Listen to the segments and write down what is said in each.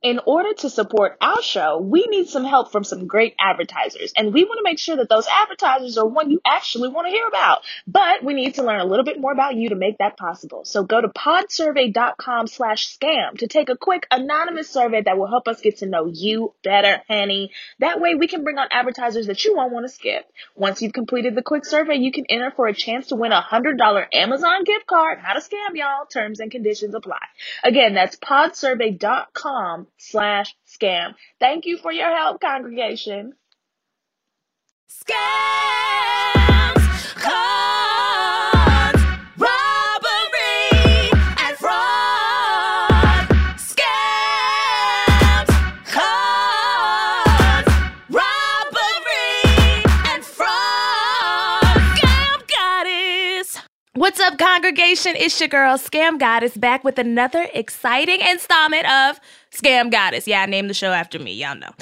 in order to support our show, we need some help from some great advertisers. And we want to make sure that those advertisers are one you actually want to hear about. But we need to learn a little bit more about you to make that possible. So go to podsurvey.com slash scam to take a quick anonymous survey that will help us get to know you better, honey. That way we can bring on advertisers that you won't want to skip. Once you've completed the quick survey, you can enter for a chance to win a $100 Amazon gift card. Not a scam, y'all. Terms and conditions apply. Again, that's podsurvey.com slash scam. Thank you for your help, congregation. Scams, What's up, congregation? It's your girl, Scam Goddess, back with another exciting installment of Scam Goddess. Yeah, I named the show after me. Y'all know.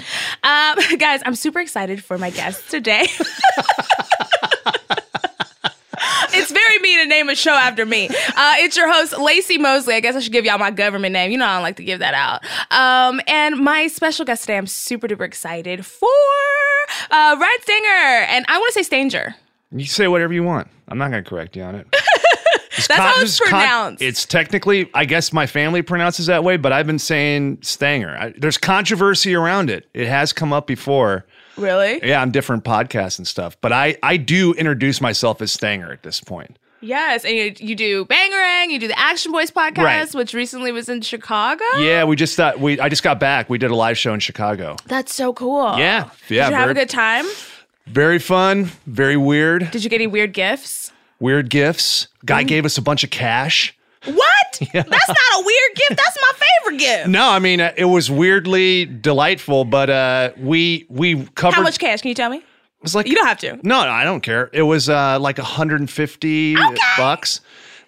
Um, guys, I'm super excited for my guest today. it's very mean to name a show after me. Uh, it's your host, Laci Mosley. I guess I should give y'all my government name. You know, I don't like to give that out. Um, and my special guest today, I'm super duper excited for uh, Ryan Stanger. And I want to say Stanger. You say whatever you want. I'm not going to correct you on it. It's That's how it's pronounced. it's technically, I guess my family pronounces that way, but I've been saying Stanger. I, there's controversy around it. It has come up before. Really? Yeah, on different podcasts and stuff. But I, I do introduce myself as Stanger at this point. Yes, and you, you do Bangarang, you do the Action Boyz podcast, Right. which recently was in Chicago. Yeah, we just thought we. I just got back. We did a live show in Chicago. That's so cool. Yeah, yeah. Did you have a good time? Very fun. Very weird. Did you get any weird gifts? Weird gifts. Guy gave us a bunch of cash. What? That's not a weird gift. That's my favorite gift. No, I mean it was weirdly delightful, but uh, we we covered. How much cash? Can you tell me? It was like You don't have to. No, no, I don't care. It was uh, like 150 bucks.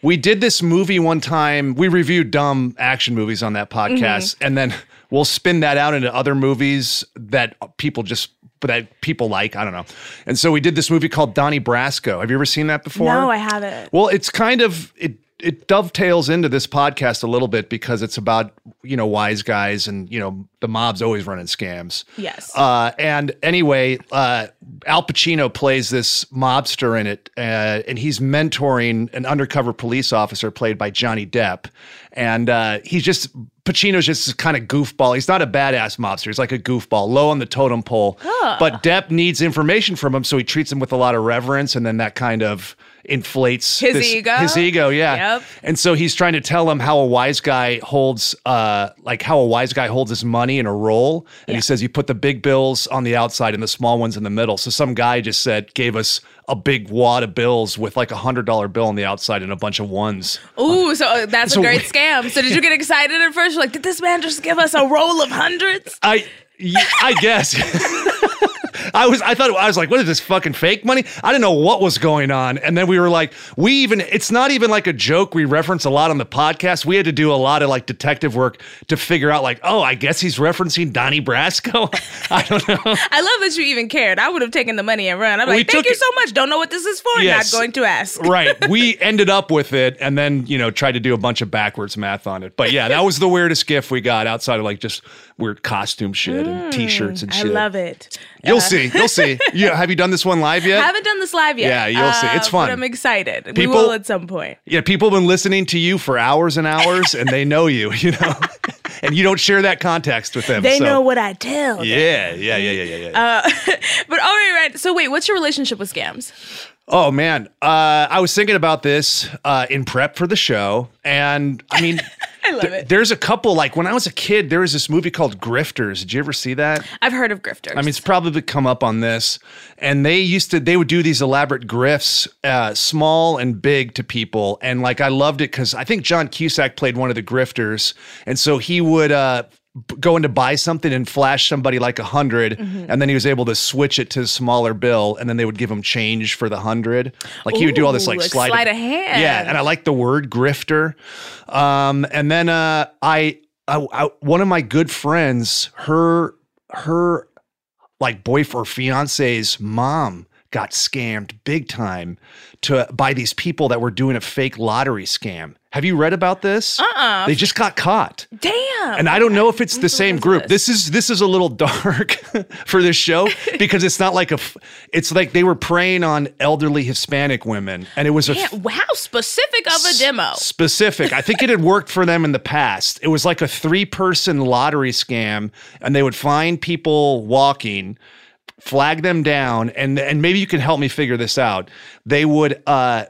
We did this movie one time. We reviewed dumb action movies on that podcast, Mm-hmm. and then we'll spin that out into other movies that people just that people like. I don't know. And so we did this movie called Donnie Brasco. Have you ever seen that before? No, I haven't. Well, it's kind of it it dovetails into this podcast a little bit because it's about you know wise guys and you know the mob's always running scams. Yes. Uh, and anyway, uh, Al Pacino plays this mobster in it, uh, and he's mentoring an undercover police officer played by Johnny Depp, and uh, he's just. Pacino's just kind of goofball. He's not a badass mobster. He's like a goofball, low on the totem pole. But Depp needs information from him, so he treats him with a lot of reverence, and then that kind of inflates His this- ego? His ego, yeah. Yep. And so he's trying to tell him how a wise guy holds, uh, like how a wise guy holds his money in a roll. And he says you put the big bills on the outside and the small ones in the middle. So some guy just said gave us a big wad of bills with like a hundred dollar bill on the outside and a bunch of ones. Ooh, so uh, that's So a great we- scam. So did you get excited at first? You're like, did this man just give us a roll of hundreds? I, yeah, I guess. I was, I thought, I was like, what is this fucking fake money? I didn't know what was going on. And then we were like, we even, it's not even like a joke we reference a lot on the podcast. We had to do a lot of like detective work to figure out, like, oh, I guess he's referencing Donnie Brasco. I don't know. I love that you even cared. I would have taken the money and run. I'm like, thank you so much. Don't know what this is for. Yes. Not going to ask. right. We ended up with it and then, you know, tried to do a bunch of backwards math on it. But yeah, that was the weirdest gift we got outside of like just weird costume shit and t shirts and shit. I love it. You'll see. You'll see. Yeah. Have you done this one live yet? I haven't done this live yet. Yeah, you'll see. It's uh, fun. I'm excited. we People- will at some point. Yeah, people have been listening to you for hours and hours, and they know you, you know, and you don't share that context with them. They so- know what I tell. Yeah, yeah, yeah, yeah, yeah. yeah. Uh, but all right, right. So wait, what's your relationship with scams? oh man, uh, I was thinking about this uh, in prep for the show, and I mean, I love it. there's a couple. Like when I was a kid, there was this movie called Grifters. Did you ever see that? I've heard of grifters. I mean, it's probably come up on this. And they used to, they would do these elaborate grifts, uh, small and big to people. And like, I loved it because I think John Cusack played one of the grifters. And so he would, uh, b- go in to buy something and flash somebody like a 100 Mm-hmm. and then he was able to switch it to a smaller bill and then they would give him change for the hundred like he would do all this like like sleight, sleight of hand. yeah and i like the word grifter um and then uh I, I i one of my good friends her her like boyfriend or fiance's mom got scammed big time to by these people that were doing a fake lottery scam. Have you read about this? Uh-uh. They just got caught. Damn. And I don't know if it's the same group. this. Is this is a little dark for this show because it's not like a. f- It's like they were preying on elderly Hispanic women, and it was a wow, specific of a demo. specific. I think it had worked for them in the past. It was like a three person lottery scam, and they would find people walking, flag them down, and and maybe you can help me figure this out. They would uh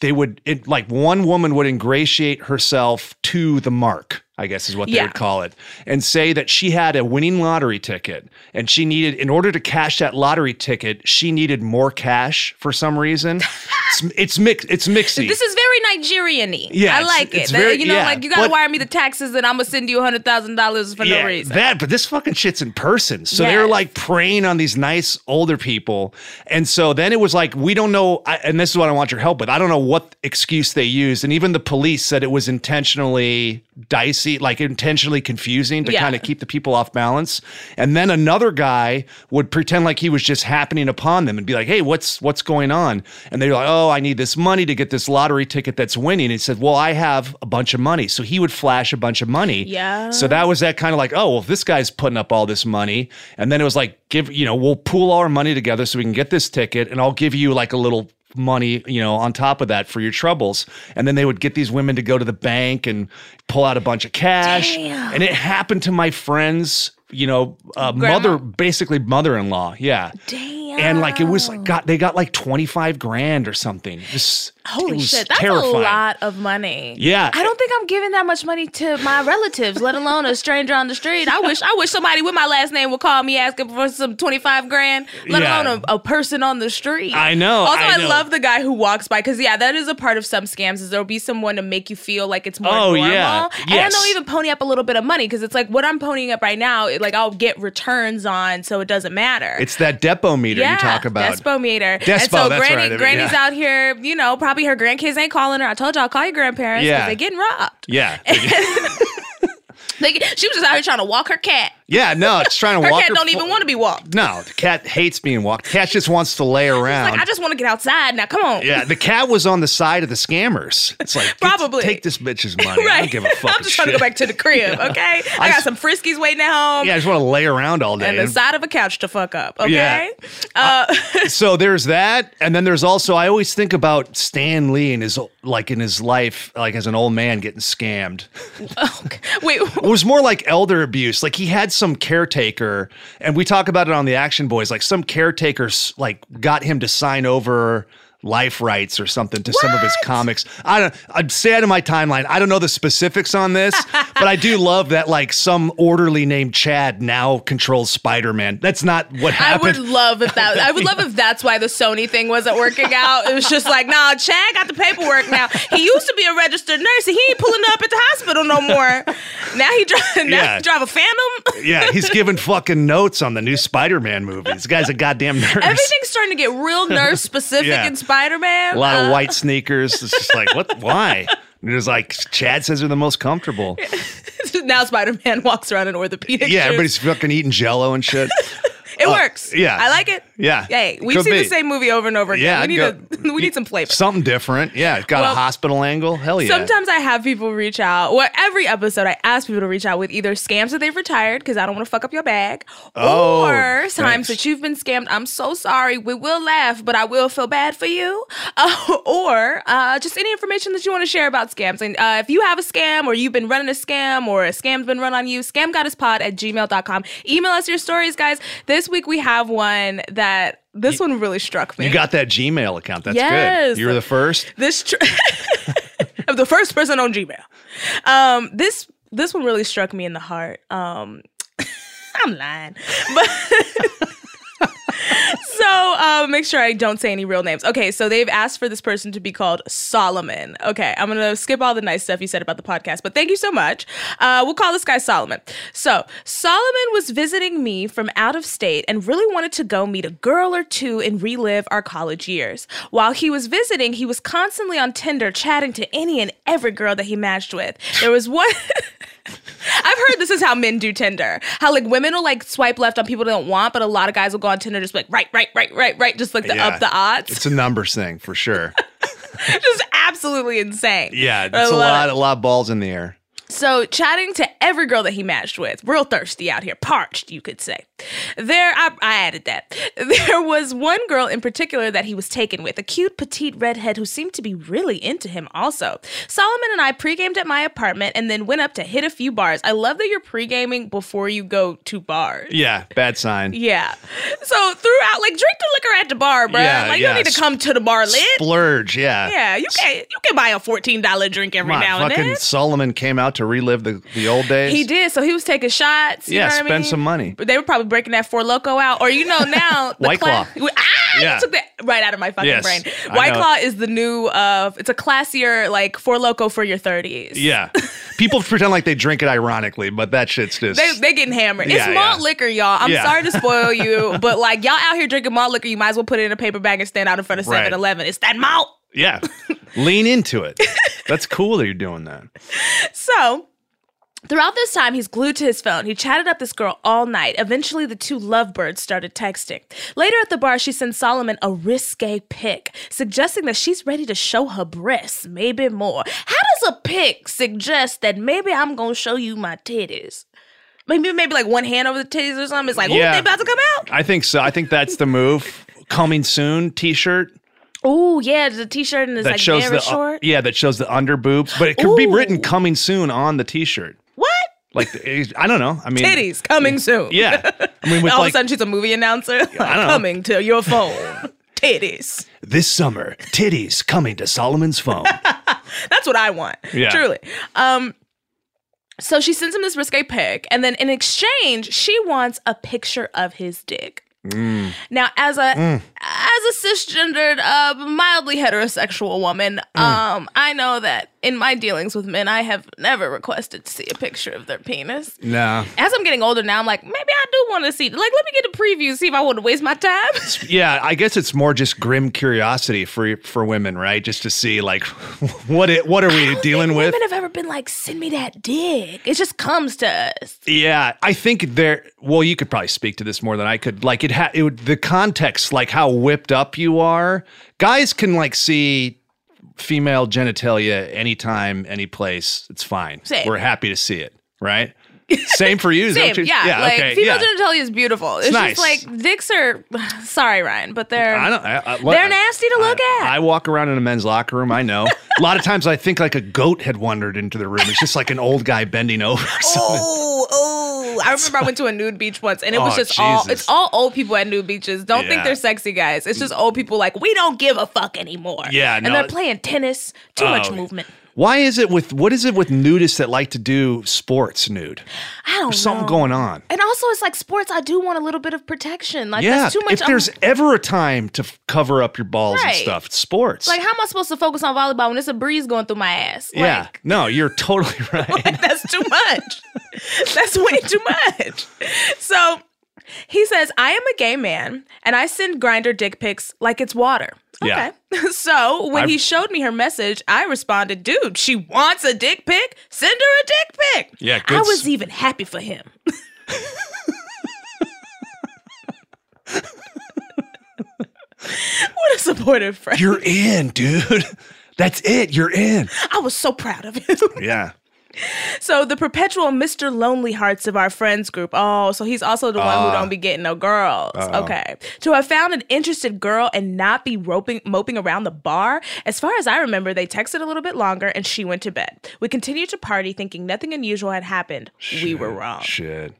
they would it like one woman would ingratiate herself to the mark. I guess is what they Yeah. would call it, and say that she had a winning lottery ticket, and she needed, in order to cash that lottery ticket, she needed more cash for some reason. it's it's mix, it's mixy. This is very Nigerian-y. Yeah, I like it. Very- you know, yeah, like you gotta but- wire me the taxes, and I'm gonna send you a hundred thousand dollars for no reason. That, but this fucking shit's in person. So they're like preying on these nice older people. And so then it was like, we don't know. I, and this is what I want your help with. I don't know what excuse they used. And even the police said it was intentionally dicey, like intentionally confusing to Yeah. kind of keep the people off balance. And then another guy would pretend like he was just happening upon them and be like, hey, what's what's going on? And they're like, oh, I need this money to get this lottery ticket that's winning. And he said, well, I have a bunch of money. So he would flash a bunch of money. Yeah. So that was that kind of like, oh, well, if this guy's putting up all this money, and then it was like, give, you know, we'll pool all our money together so we can get this ticket, and I'll give you like a little money, you know, on top of that for your troubles. And then they would get these women to go to the bank and pull out a bunch of cash. Damn. And it happened to my friend's, you know, uh, mother, basically mother-in-law. Yeah. Damn. And like it was like got they got like 25 grand or something. Just it Holy was shit, that's terrifying. a lot of money. Yeah. I don't think I'm giving that much money to my relatives, let alone a stranger on the street. I wish I wish somebody with my last name would call me asking for some 25 grand, let Yeah. alone a, a person on the street. I know, Also, I I, love the guy who walks by because yeah, that is a part of some scams is there'll be someone to make you feel like it's more Oh, normal. yeah. And they'll even pony up a little bit of money because it's like what I'm ponying up right now, it, like I'll get returns on, so it doesn't matter. It's that depo meter you talk about. Despo meter. and so Granny, right, Granny's yeah. out here, you know, probably her grandkids ain't calling her. I told y'all, call your grandparents because Yeah. they're getting robbed. yeah. They, she was just out here trying to walk her cat. Yeah, no, it's trying to Her walk. cat don't even want to be walked. No, the cat hates being walked. The Cat just wants to lay around. Like, I just want to get outside. Now, come on. yeah, the cat was on the side of the scammers. It's like Probably. take this bitch's money. right. I don't give a fuck. I'm just trying to go back to the crib, okay? I, I got s- some friskies waiting at home. Yeah, I just want to lay around all day. And the side of a couch to fuck up, okay? Yeah. Uh, so there's that, and then there's also I always think about Stan Lee and his like in his life, like as an old man getting scammed. wait, It was more like elder abuse. Like he had some caretaker, and we talk about it on the Action Boyz. Like some caretakers like got him to sign over life rights or something to some of his comics. I don't. I'd say it in my timeline. I don't know the specifics on this, but I do love that like some orderly named Chad now controls Spider Man. That's not what I would love if that. I would love if that's why the Sony thing wasn't working out. It was just like, nah, Chad got the paperwork now. He used to be a registered nurse, and he ain't pulling up at the hospital no more. Now he drive. Now Yeah. he drive a Phantom. yeah, he's giving fucking notes on the new Spider Man movie. This guy's a goddamn nurse. Everything's starting to get real nurse specific Yeah. in Spider Man. a lot of uh. white sneakers. It's just like, what? Why? And it was like Chad says they're the most comfortable. now Spider Man walks around in orthopedic. Yeah, shoes. everybody's fucking eating Jello and shit. It uh, works. yeah. I like it. Yeah. Hey, we've Could seen be. the same movie over and over again. Yeah, we need go- a we need some flavor. Something different. Yeah, it's got Well, a hospital angle. Hell yeah. Sometimes I have people reach out. Well, every episode I ask people to reach out with either scams that they've retired because I don't want to fuck up your bag, Oh, or thanks. times that you've been scammed. I'm so sorry. We will laugh, but I will feel bad for you. Uh, or uh, just any information that you want to share about scams. And uh, if you have a scam or you've been running a scam or a scam's been run on you, scamgoddesspod at gmail.com. Email us your stories, guys. This week we have one that this one really struck me. you got that Gmail account. That's Yes. good. You were the first. this tr- I'm the first person on Gmail. Um, this this one really struck me in the heart. Um, I'm lying, but so uh, make sure I don't say any real names. Okay, so they've asked for this person to be called Solomon. Okay, I'm gonna skip all the nice stuff you said about the podcast, but thank you so much. Uh, we'll call this guy Solomon. So Solomon was visiting me from out of state and really wanted to go meet a girl or two and relive our college years. While he was visiting, he was constantly on Tinder chatting to any and every girl that he matched with. There was one. I've heard this is how men do Tinder. How like women will like swipe left on people they don't want, but a lot of guys will go on Tinder just like right, right, right, right, right, just like to Yeah. up the odds. It's a numbers thing for sure. just absolutely insane. Yeah, it's a lot, it. a lot of balls in the air. So, chatting to every girl that he matched with, real thirsty out here, parched, you could say. There, I, I added that. There was one girl in particular that he was taken with, a cute petite redhead who seemed to be really into him also. Solomon and I pre-gamed at my apartment and then went up to hit a few bars. I love that you're pre-gaming before you go to bars. Yeah, bad sign. Yeah. So throughout, like, drink the liquor at the bar, bro. Yeah, like, yeah. you don't need to come to the bar lit. Splurge, yeah. Yeah, you can you can buy a fourteen dollar drink every on, now and fucking. Solomon came out to relive the, the old days. He did. So he was taking shots. You Yeah, know what I spend mean? some money. But they were probably breaking that Four Loco out, or you know now the White Claw. Ah, Yeah. you took that right out of my fucking Yes, brain. White. Claw is the new. Uh, it's a classier like Four Loco for your thirties. Yeah. People pretend like they drink it ironically, but that shit's just. They, they getting hammered. Yeah, it's malt yeah. liquor, y'all. I'm Yeah. sorry to spoil you, but like y'all out here drinking malt liquor, you might as well put it in a paper bag and stand out in front of Right. 7 Eleven. It's that malt. Yeah. Lean into it. That's cool that you're doing that. So, throughout this time, he's glued to his phone. He chatted up this girl all night. Eventually, the two lovebirds started texting. Later at the bar, she sends Solomon a risque pic, suggesting that she's ready to show her breasts, maybe more. How does a pic suggest that maybe I'm gonna show you my titties? Maybe, maybe like one hand over the titties or something. It's like, oh, Yeah. they about to come out. I think so. I think that's the move. Coming soon t shirt Oh yeah, the t-shirt and it's that like shows very the short. yeah that shows the under boobs, but it could be written coming soon on the t shirt. what? Like the- I don't know. I mean Titties coming soon. Yeah. I mean with All like of a sudden, she's a movie announcer. don't know. coming to your phone. Titties. this summer, titties coming to Solomon's phone. That's what I want. Yeah. Truly. Um so she sends him this risque pic, and then in exchange, she wants a picture of his dick. Mm. Now, as a as a cisgendered, uh, mildly heterosexual woman, Mm. um, I know that in my dealings with men, I have never requested to see a picture of their penis. no. As I'm getting older now, I'm like, maybe I do want to see. Like, let me get a preview, see if I want to waste my time. Yeah, I guess it's more just grim curiosity for for women, right? Just to see like what it what are we dealing with? Women have ever been like, send me that dick. It just comes to us. Yeah, I think there. Well, you could probably speak to this more than I could. Like it had it would, the context, like how whipped up you are. Guys can like see female genitalia anytime, any place. It's fine. Same. We're happy to see it. Right. Same for you. Same, you- yeah. like okay, female yeah. genitalia is beautiful. It's, nice. just like dicks are. Sorry, Ryan, but they're I don't. I, I, they're nasty to look at. I walk around in a men's locker room. I know. a lot of times, I think like a goat had wandered into the room. It's just like an old guy bending over. Oh, oh! I remember I went to a nude beach once, and it was Oh, just all it's all old people at nude beaches. Don't think they're sexy guys. It's just old people like we don't give a fuck anymore. Yeah, and they're playing tennis. Too much Oh. movement. Why is it with what is it with nudists that like to do sports nude? I don't know. There's something know. going on. And also, it's like sports. I do want a little bit of protection. Like yeah, that's too much. if there's I'm- ever a time to f- cover up your balls and stuff, it's sports. like, how am I supposed to focus on volleyball when it's a breeze going through my ass? yeah, no, you're totally right. that's too much. That's way too much. So he says, I am a gay man and I send Grindr dick pics like it's water. Yeah. Okay. So when I've- he showed me her message, I responded, dude, she wants a dick pic? Send her a dick pic. Yeah, I was even happy for him. what a supportive friend. you're in, dude. That's it. You're in. I was so proud of him. Yeah. So the perpetual Mr. Lonely Hearts of our friends group. Oh, so he's also the one who Ah. don't be getting no girls. Okay. To have found an interested girl and not be roping moping around the bar. As far as I remember, they texted a little bit longer and she went to bed. We continued to party thinking nothing unusual had happened. we were wrong. Shit.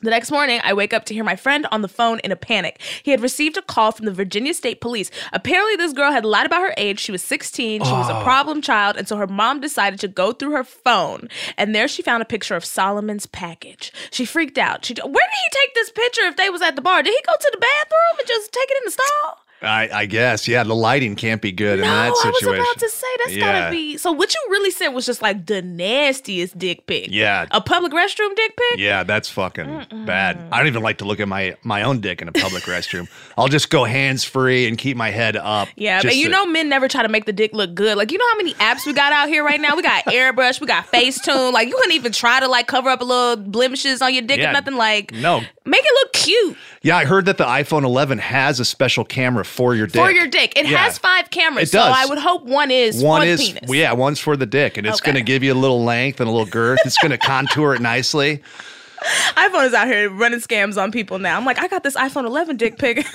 The next morning, I wake up to hear my friend on the phone in a panic. He had received a call from the Virginia State Police. Apparently, this girl had lied about her age. She was 16, she was a oh. problem child, and so her mom decided to go through her phone. And there she found a picture of Solomon's package. She freaked out. She, where did he take this picture if they was at the bar? Did he go to the bathroom and just take it in the stall? I, I guess. Yeah, the lighting can't be good in No, that I situation. was about to say that's Yeah. gotta be. So what you really said was just like the nastiest dick pic. Yeah. a public restroom dick pic. Yeah, that's fucking bad. I don't even like to look at my my own dick in a public restroom. I'll just go hands free and keep my head up. Yeah, but you to- know, men never try to make the dick look good. Like, you know how many apps we got out here right now? We got Airbrush, we got Facetune. Like, you couldn't even try to like cover up a little blemishes on your dick Yeah. or nothing. Like, No. make it look cute Yeah, I heard that the iPhone 11 has a special camera for your dick. for your dick. It Yeah. has five cameras, It so does. I would hope one is One the is penis. yeah, one's for the dick, and it's Okay. going to give you a little length and a little girth. It's going to contour it nicely. iPhone is out here running scams on people now. I'm like, I got this iPhone 11 dick pic.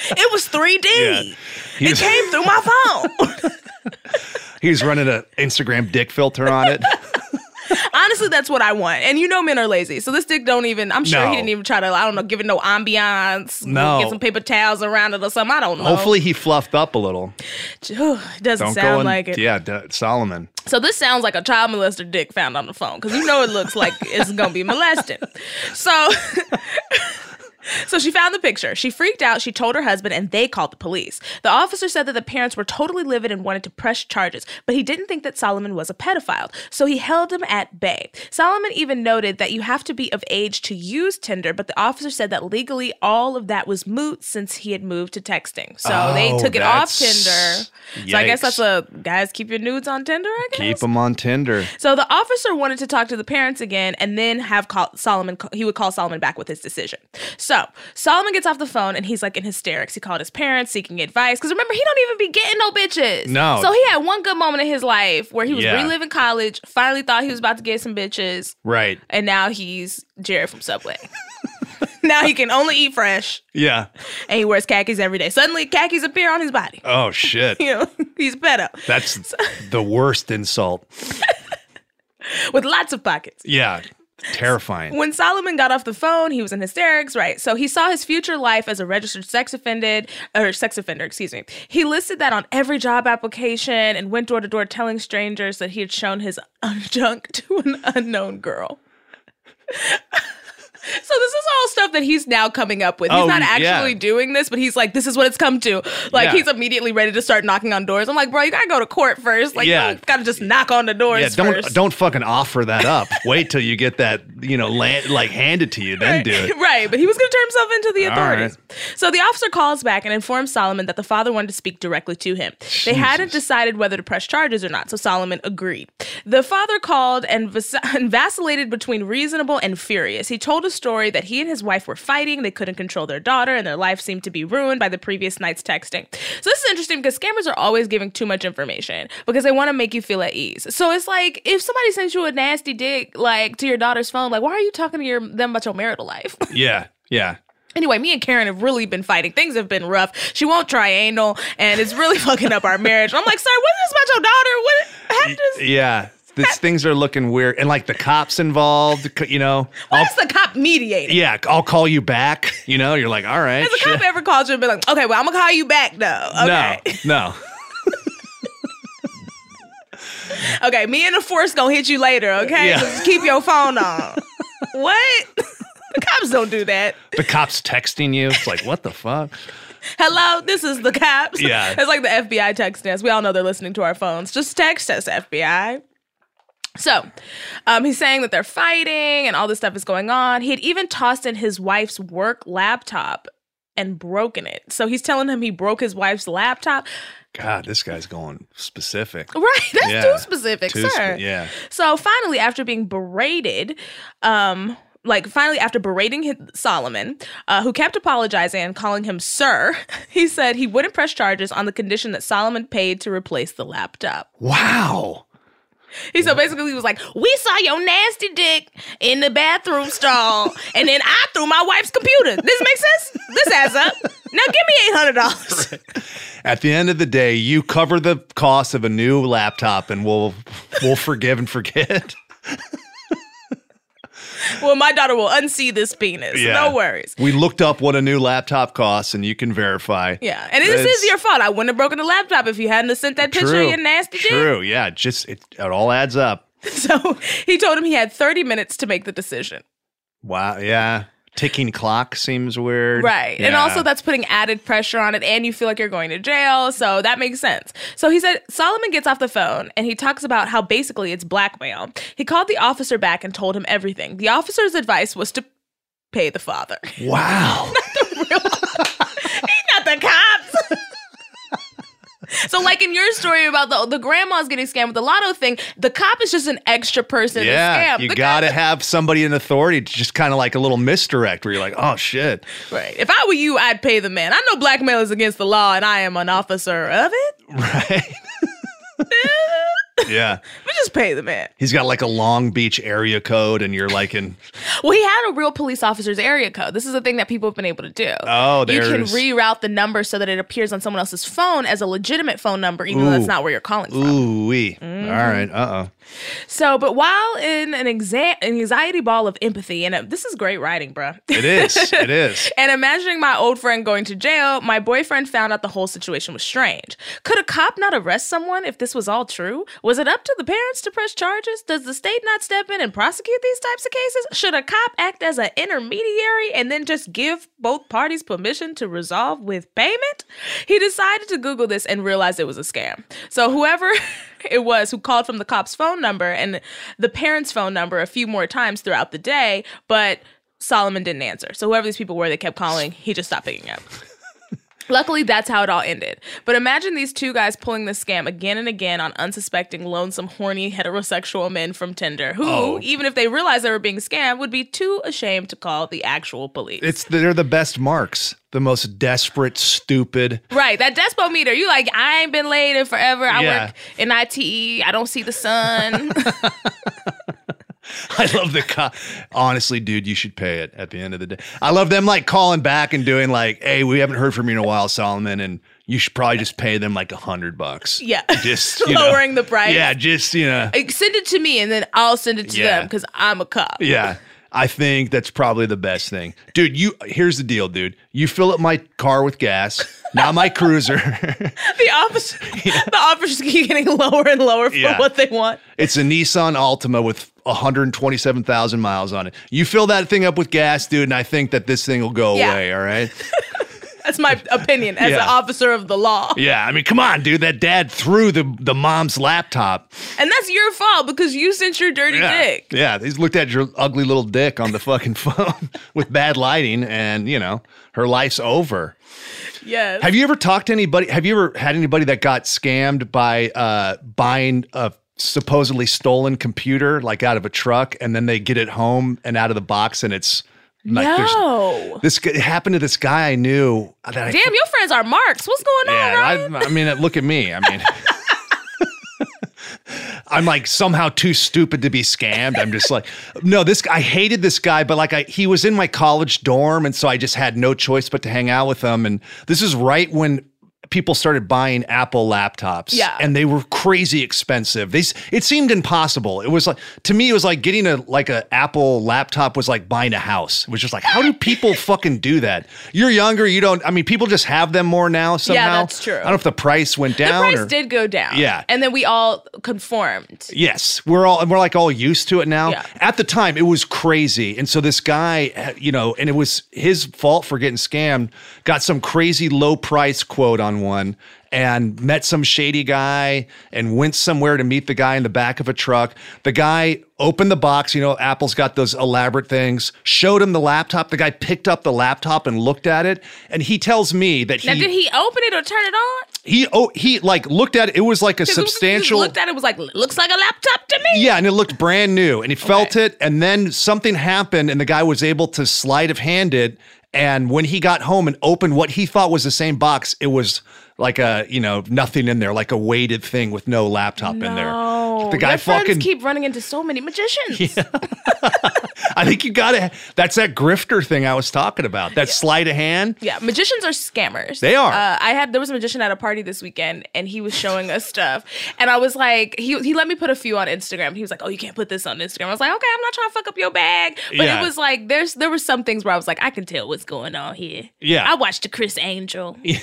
it was 3D. Yeah. It came through my phone. he's running an Instagram dick filter on it. Honestly, that's what I want. And you know men are lazy. So this dick don't even I'm sure No. he didn't even try to, I don't know, give it no ambiance. No. Get some paper towels around it or something. I don't know. Hopefully, he fluffed up a little. It doesn't Don't sound and, like it. Yeah, D- Solomon. So this sounds like a child molester dick found on the phone because you know it looks like it's gonna be molested. So, so she found the picture. She freaked out. She told her husband, and they called the police. The officer said that the parents were totally livid and wanted to press charges, but he didn't think that Solomon was a pedophile, so he held him at bay. Solomon even noted that you have to be of age to use Tinder, but the officer said that legally all of that was moot since he had moved to texting. So they Oh, took it off Tinder. So I guess that's a guys keep your nudes on Tinder. I guess Keep them on Tinder. so the officer wanted to talk to the parents again and then have call Solomon he would call Solomon back with his decision. So, Solomon gets off the phone and he's like in hysterics. He called his parents seeking advice cuz remember he don't even be getting no bitches. No. So he had one good moment in his life where he was Yeah. reliving college, finally thought he was about to get some bitches, Right. and now he's Jared from Subway. now he can only eat fresh Yeah. and he wears khakis every day. Suddenly khakis appear on his body. Oh shit. You know, he's pedo That's the worst insult. with lots of pockets. Yeah. Terrifying. When Solomon got off the phone, he was in hysterics, right? So he saw his future life as a registered sex offended or sex offender, excuse me. He listed that on every job application and went door to door telling strangers that he had shown his junk to an unknown girl. So this is all stuff that he's now coming up with. He's Oh, not yeah. actually doing this, but he's like, this is what it's come to. Like Yeah. he's immediately ready to start knocking on doors. I'm like, bro, you gotta go to court first. Like, Yeah. you gotta just knock on the doors Yeah, don't first. don't fucking offer that up. Wait till you get that, you know, land, like handed to you, then do it. right, but he was to turn himself into the authorities. So the officer calls back and informs Solomon that the father wanted to speak directly to him. They hadn't decided whether to press charges or not, so Solomon agreed. The father called and, vas- and vacillated between reasonable and furious. He told a story that he and his wife were fighting, they couldn't control their daughter, and their life seemed to be ruined by the previous night's texting. So this is interesting because scammers are always giving too much information because they want to make you feel at ease. So it's like if somebody sends you a nasty dick like to your daughter's phone, like why are you talking to your them about your marital life? Yeah. Yeah. Anyway, me and Karen have really been fighting. Things have been rough. She won't try anal, and it's really fucking up our marriage. I'm like, sir, what is this about your daughter? What happened? to this? Yeah. These things are looking weird. And like the cops involved, you know. What's the cop mediating? yeah, I'll call you back. You know, you're like, all right. Has the cop ever called you and been like, okay, well, I'm gonna call you back though. Okay. No, no. Okay, me and the force gonna hit you later, okay? Yeah. Just keep your phone on. what? the cops don't do that. The cops texting you. It's like, what the fuck? Hello, this is the cops. Yeah. It's like the FBI texting us. We all know they're listening to our phones. Just text us, FBI. So, um, he's saying that they're fighting and all this stuff is going on. He had even tossed in his wife's work laptop and broken it. So he's telling him he broke his wife's laptop. God, this guy's going specific. Right, that's Yeah. too specific, Too sir. spe- yeah. So finally, after being berated, um, like finally after berating his, Solomon, uh, who kept apologizing and calling him sir, he said he wouldn't press charges on the condition that Solomon paid to replace the laptop. Wow. He so basically he was like, "We saw your nasty dick in the bathroom stall, and then I threw my wife's computer. This makes sense. This adds up. Now give me eight hundred dollars." At the end of the day, you cover the cost of a new laptop and we'll we'll forgive and forget. Well, my daughter will unsee this penis. Yeah. No worries. We looked up what a new laptop costs and you can verify. Yeah, and this is your fault. I wouldn't have broken the laptop if you hadn't sent that picture of your nasty dick. True. Yeah. Just it, it all adds up. So he told him he had 30 minutes to make the decision. Wow. Yeah. Ticking clock seems weird. Right. And also that's putting added pressure on it and you feel like you're going to jail. So that makes sense. So he said Solomon gets off the phone and he talks about how basically it's blackmail. He called the officer back and told him everything. The officer's advice was to pay the father. wow. Not the cops. So like in your story about the the grandma's getting scammed with the lotto thing, the cop is just an extra person yeah, you The got to guy- have somebody in authority to just kind of like a little misdirect where you're like, oh shit. Right. If I were you, I'd pay the man. I know blackmail is against the law and I am an officer of it. Right. yeah. But just pay the man. He's got like a Long Beach area code, and you're like in. Well, he had a real police officer's area code. This is a thing that people have been able to do. Oh, You can reroute the number so that it appears on someone else's phone as a legitimate phone number, even though that's not where you're calling from. Ooh wee. Mm-hmm. All right. Uh oh. So, but while in an exa- an anxiety ball of empathy, and uh, this is great writing, bruh. It is. It is. And imagining my old friend going to jail, my boyfriend found out the whole situation was strange. Could a cop not arrest someone if this was all true? Was it up to the parents to press charges? Does the state not step in and prosecute these types of cases? Should a cop act as an intermediary and then just give both parties permission to resolve with payment? He decided to Google this and realized it was a scam. So whoever it was who called from the cop's phone number and the parents' phone number a few more times throughout the day, but Solomon didn't answer. So whoever these people were, they kept calling. He just stopped picking up. Luckily, that's how it all ended. But imagine these two guys pulling this scam again and again on unsuspecting, lonesome, horny, heterosexual men from Tinder, who, Oh. even if they realized they were being scammed, would be too ashamed to call the actual police. It's they're the best marks. The most desperate, stupid. right, that despo meter. You like, I ain't been laid in forever. I Yeah. work in IT. I don't see the sun. I love the co- honestly, dude. You should pay it at the end of the day. I love them like calling back and doing like, "Hey, we haven't heard from you in a while, Solomon, and you should probably just pay them like a hundred bucks." yeah. just you know. lowering the price. Yeah, just you know. Send it to me and then I'll send it to Yeah. them because I'm a cop. Yeah. I think that's probably the best thing. Dude, you here's the deal, dude. You fill up my car with gas, not my cruiser. The officer, the officers keep getting lower and lower for Yeah. what they want. it's a Nissan Altima with 127,000 miles on it. You fill that thing up with gas, dude, and I think that this thing will go Yeah. away, all right? That's my opinion as Yeah. an officer of the law. Yeah, I mean, come on, dude. That dad threw the the mom's laptop. And that's your fault because you sent your dirty Yeah. dick. Yeah, he's looked at your ugly little dick on the fucking phone with bad lighting and, you know, her life's over. Yes. Have you ever talked to anybody? Have you ever had anybody that got scammed by uh, buying a supposedly stolen computer, like out of a truck, and then they get it home and out of the box, and it's like no. this. It happened to this guy I knew. That I, Damn, your friends are marks. What's going on, yeah, Ryan? I, I mean, look at me. I mean. I'm like somehow too stupid to be scammed. I'm just like, no, this I hated this guy, but like I he was in my college dorm, and so I just had no choice but to hang out with him. And this is right when people started buying Apple laptops. Yeah. And they were crazy expensive. They it seemed impossible. It was like to me, it was like getting a like a Apple laptop was like buying a house. It was just like, how do people fucking do that? You're younger, you don't I mean, people just have them more now somehow. that's true. I don't know if the price went down. the price or did go down. Yeah. And then we all conformed. Yes, we're all and we're like all used to it now. Yeah. At the time, it was crazy, and so this guy, uh, you know, and it was his fault for getting scammed. Got some crazy low price quote on one, and met some shady guy, and went somewhere to meet the guy in the back of a truck. The guy opened the box. You know, Apple's got those elaborate things. Showed him the laptop. The guy picked up the laptop and looked at it, and he tells me that Now, did he open it or turn it on? he oh he like looked at it. It was like a he substantial. looked at it it was like, looks like a laptop to me. Yeah, and it looked brand new, and he felt Okay. it, and then something happened, and the guy was able to sleight of hand it. And when he got home and opened what he thought was the same box, it was like a you know nothing in there, like a weighted thing with no laptop in there. The guy Your friends fucking. keep running into so many magicians. Yeah. I think you gotta. That's that grifter thing I was talking about. That sleight of hand. Yeah, magicians are scammers. They are. Uh, I had there was a magician at a party this weekend, and he was showing us stuff, and I was like, he he let me put a few on Instagram. He was like, oh, you can't put this on Instagram. I was like, okay, I'm not trying to fuck up your bag, but Yeah. it was like there's there were some things where I was like, I can tell what's going on here. Yeah. I watched the Criss Angel. Yeah,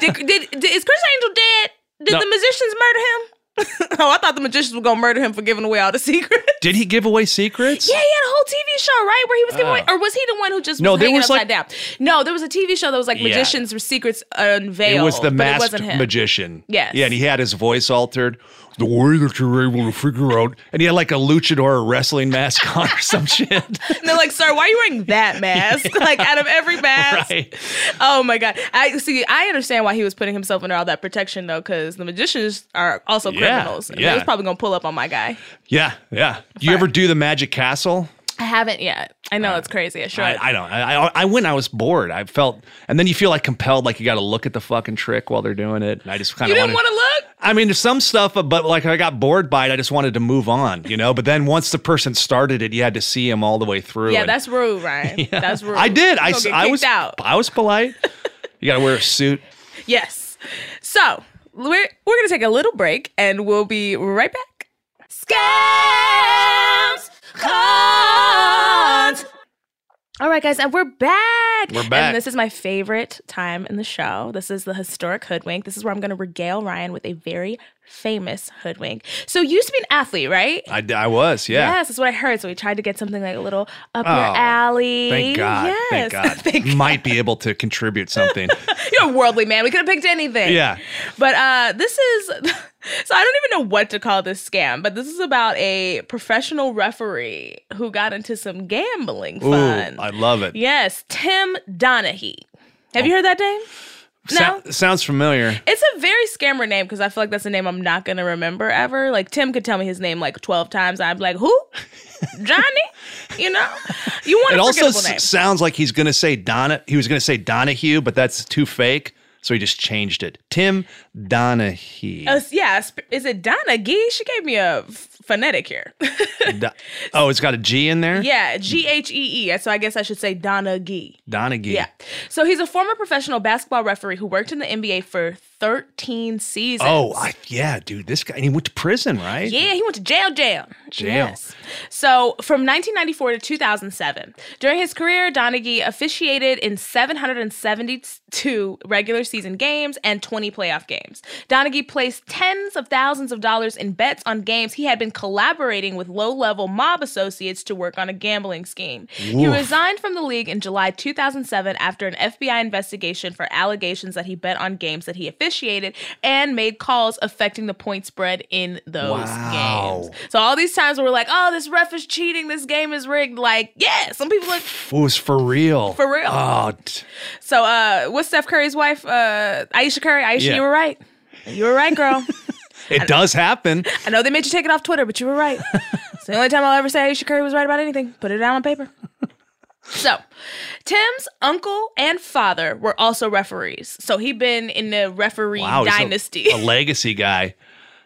did, did, did- is Criss Angel dead? Did No. the musicians murder him? oh, I thought the magicians were gonna murder him for giving away all the secrets. Did he give away secrets? Yeah, he had a whole TV show, right? Where he was giving away, oh. or was he the one who just Oh. No, was there hanging was, upside like- down? No, there was a TV show that was like Yeah. magicians with secrets unveiled. It was the but it masked magician. Yes. Yeah, and he had his voice altered. The way that you're able to figure out, and he had like a luchador wrestling mask on or some shit. And they're like, "Sir, why are you wearing that mask? like out of every mask." right. Oh my god! I see. I understand why he was putting himself under all that protection though, because the magicians are also Yeah, criminals. Yeah. They was probably gonna pull up on my guy. Yeah, yeah. Do you ever do the Magic Castle? I haven't yet. I know uh, it's crazy. I should. I, I don't. I, I I went. I was bored. I felt, and then you feel like compelled, like you got to look at the fucking trick while they're doing it. And I just kind of you didn't want to look. I mean, there's some stuff, but like I got bored by it. I just wanted to move on, you know. But then once the person started it, you had to see him all the way through. Yeah, and- that's rude, Ryan. That's rude. I did. I, gonna s- get I was out. I was polite. You got to wear a suit. Yes. So we're we're gonna take a little break, and we'll be right back. Scams, cons. All right, guys, and we're back. We're back. And this is my favorite time in the show. This is the historic hoodwink. This is where I'm going to regale Ryan with a very famous hoodwink. So, you used to be an athlete, right? I, I was, yeah. Yes, that's what I heard. So we tried to get something like a little up Oh, your alley. Thank God. Yes. Thank God. Thank Might be able to contribute something. You're a worldly man. We could have picked anything. yeah. But uh this is so I don't even know what to call this scam, but this is about a professional referee who got into some gambling Ooh, fun. I love it. yes, Tim Donaghy. Have you heard that name? No. Sou- sounds familiar. It's a very scammer name because I feel like that's a name I'm not gonna remember ever. Like Tim could tell me his name like 12 times. I'd be like, who? Johnny? You know? You want It also s- sounds like he's going to say Donna. He was going to say Donahue, but that's too fake. So he just changed it. Tim Donahue. Uh, yeah, sp- is it Donaghy? She gave me a phonetic here. Do- oh, it's got a G in there? yeah, G H E E. So I guess I should say Donaghy. Donahue. Yeah. So he's a former professional basketball referee who worked in the NBA for 13 seasons. Oh, I, yeah, dude. This guy, and he went to prison, right? Yeah, he went to jail, jail. Jail. Yes. So from 1994 to 2007, during his career, Donaghy officiated in 772 regular season games and 20 playoff games. Donaghy placed tens of thousands of dollars in bets on games he had been collaborating with low level mob associates to work on a gambling scheme. He resigned from the league in July 2007 after an FBI investigation for allegations that he bet on games that he officiated and made calls affecting the point spread in those Wow. games. So all these times where we're like, oh, this ref is cheating, this game is rigged. Like, yeah, some people are. It was for real. For real. Oh, t- So, uh, what's Steph Curry's wife? Uh, Ayesha Curry. Ayesha, Yeah. you were right. You were right, girl. it does happen. I know they made you take it off Twitter, but you were right. it's the only time I'll ever say Ayesha Curry was right about anything. Put it down on paper. So, Tim's uncle and father were also referees. So he'd been in the referee Wow, he's a- dynasty. A, legacy guy.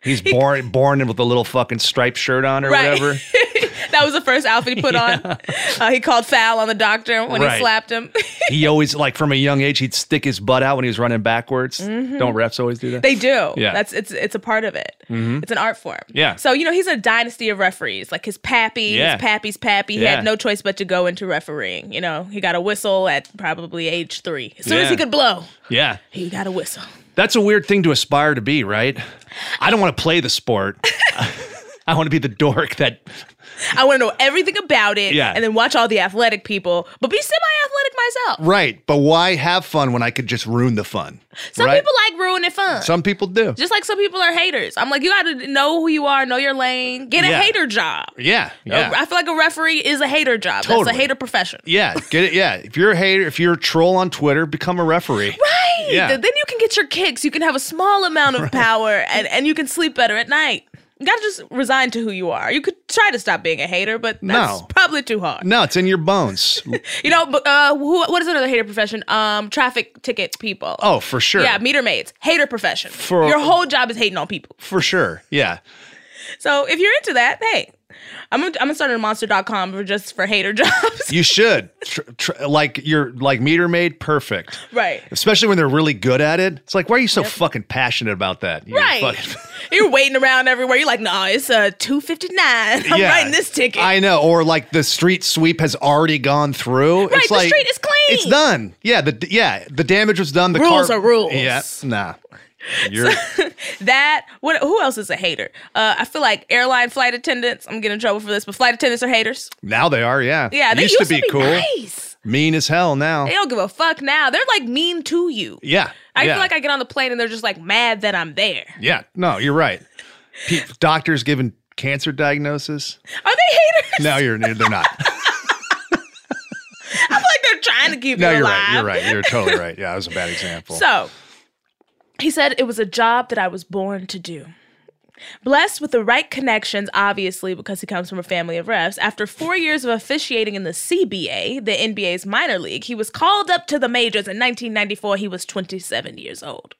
He's born born with a little fucking striped shirt on or Right. whatever. that was the first outfit he put on. Uh, he called foul on the doctor when Right. he slapped him. he always like from a young age he'd stick his butt out when he was running backwards. Don't refs always do that? Mm-hmm. They do. Yeah. That's it's it's a part of it. It's an art form. Yeah. So you know he's a dynasty of referees. Like his pappy, Yeah. his pappy's pappy. He Yeah. had no choice but to go into refereeing. You know he got a whistle at probably age three. As soon as he could blow, yeah. he got a whistle. That's a weird thing to aspire to be, right? I don't want to play the sport. I want to be the dork that I want to know everything about it. Yeah. And then watch all the athletic people, but be semi-athletic. Right, but why have fun when I could just ruin the fun? Some right? people like ruining fun. Some people do. just like some people are haters. I'm like, you got to know who you are, know your lane, get a Yeah. hater job. yeah, yeah. I feel like a referee is a hater job. That's a hater profession. yeah, get it. Yeah, if you're a hater, if you're a troll on Twitter, become a referee. Right. Yeah. Then you can get your kicks. You can have a small amount of power and, and you can sleep better at night. You gotta just resign to who you are. You could try to stop being a hater, but that's No. probably too hard. No, it's in your bones. You know, uh, who, what is another hater profession? Um, traffic ticket people. Oh, for sure. Yeah, meter maids. Hater profession. For- Your whole job is hating on people. for sure. Yeah. So if you're into that, hey, I'm gonna, I'm gonna start a monster.com for just for hater jobs. You should. Tr- tr- like you're like meter maid, perfect. right. Especially when they're really good at it. It's like, why are you so fucking passionate about that? You're Right. fucking- You're waiting around everywhere. You're like, nah, it's uh, 259. I'm Yeah. writing this ticket. I know. Or like the street sweep has already gone through. Right, it's the like, street is clean. It's done. Yeah, the yeah, the damage was done. The Rules car- are rules. Yeah, nah. You're That what? Who else is a hater? Uh, I feel like airline flight attendants. I'm getting in trouble for this, but flight attendants are haters. now they are, yeah. Yeah, they used, to be, cool. nice. Mean as hell now. They don't give a fuck now. They're like mean to you. Yeah. I yeah. feel like I get on the plane and they're just like mad that I'm there. Yeah. No, you're right. Pe- doctors giving cancer diagnosis. Are they haters? No, you're they're not. I feel like they're trying to keep No, you you're right. You're right. You're totally right. Yeah, that was a bad example. So he said it was a job that I was born to do. Blessed with the right connections, obviously, because he comes from a family of refs. After four years of officiating in the CBA, the NBA's minor league, he was called up to the majors in 1994. He was 27 years old.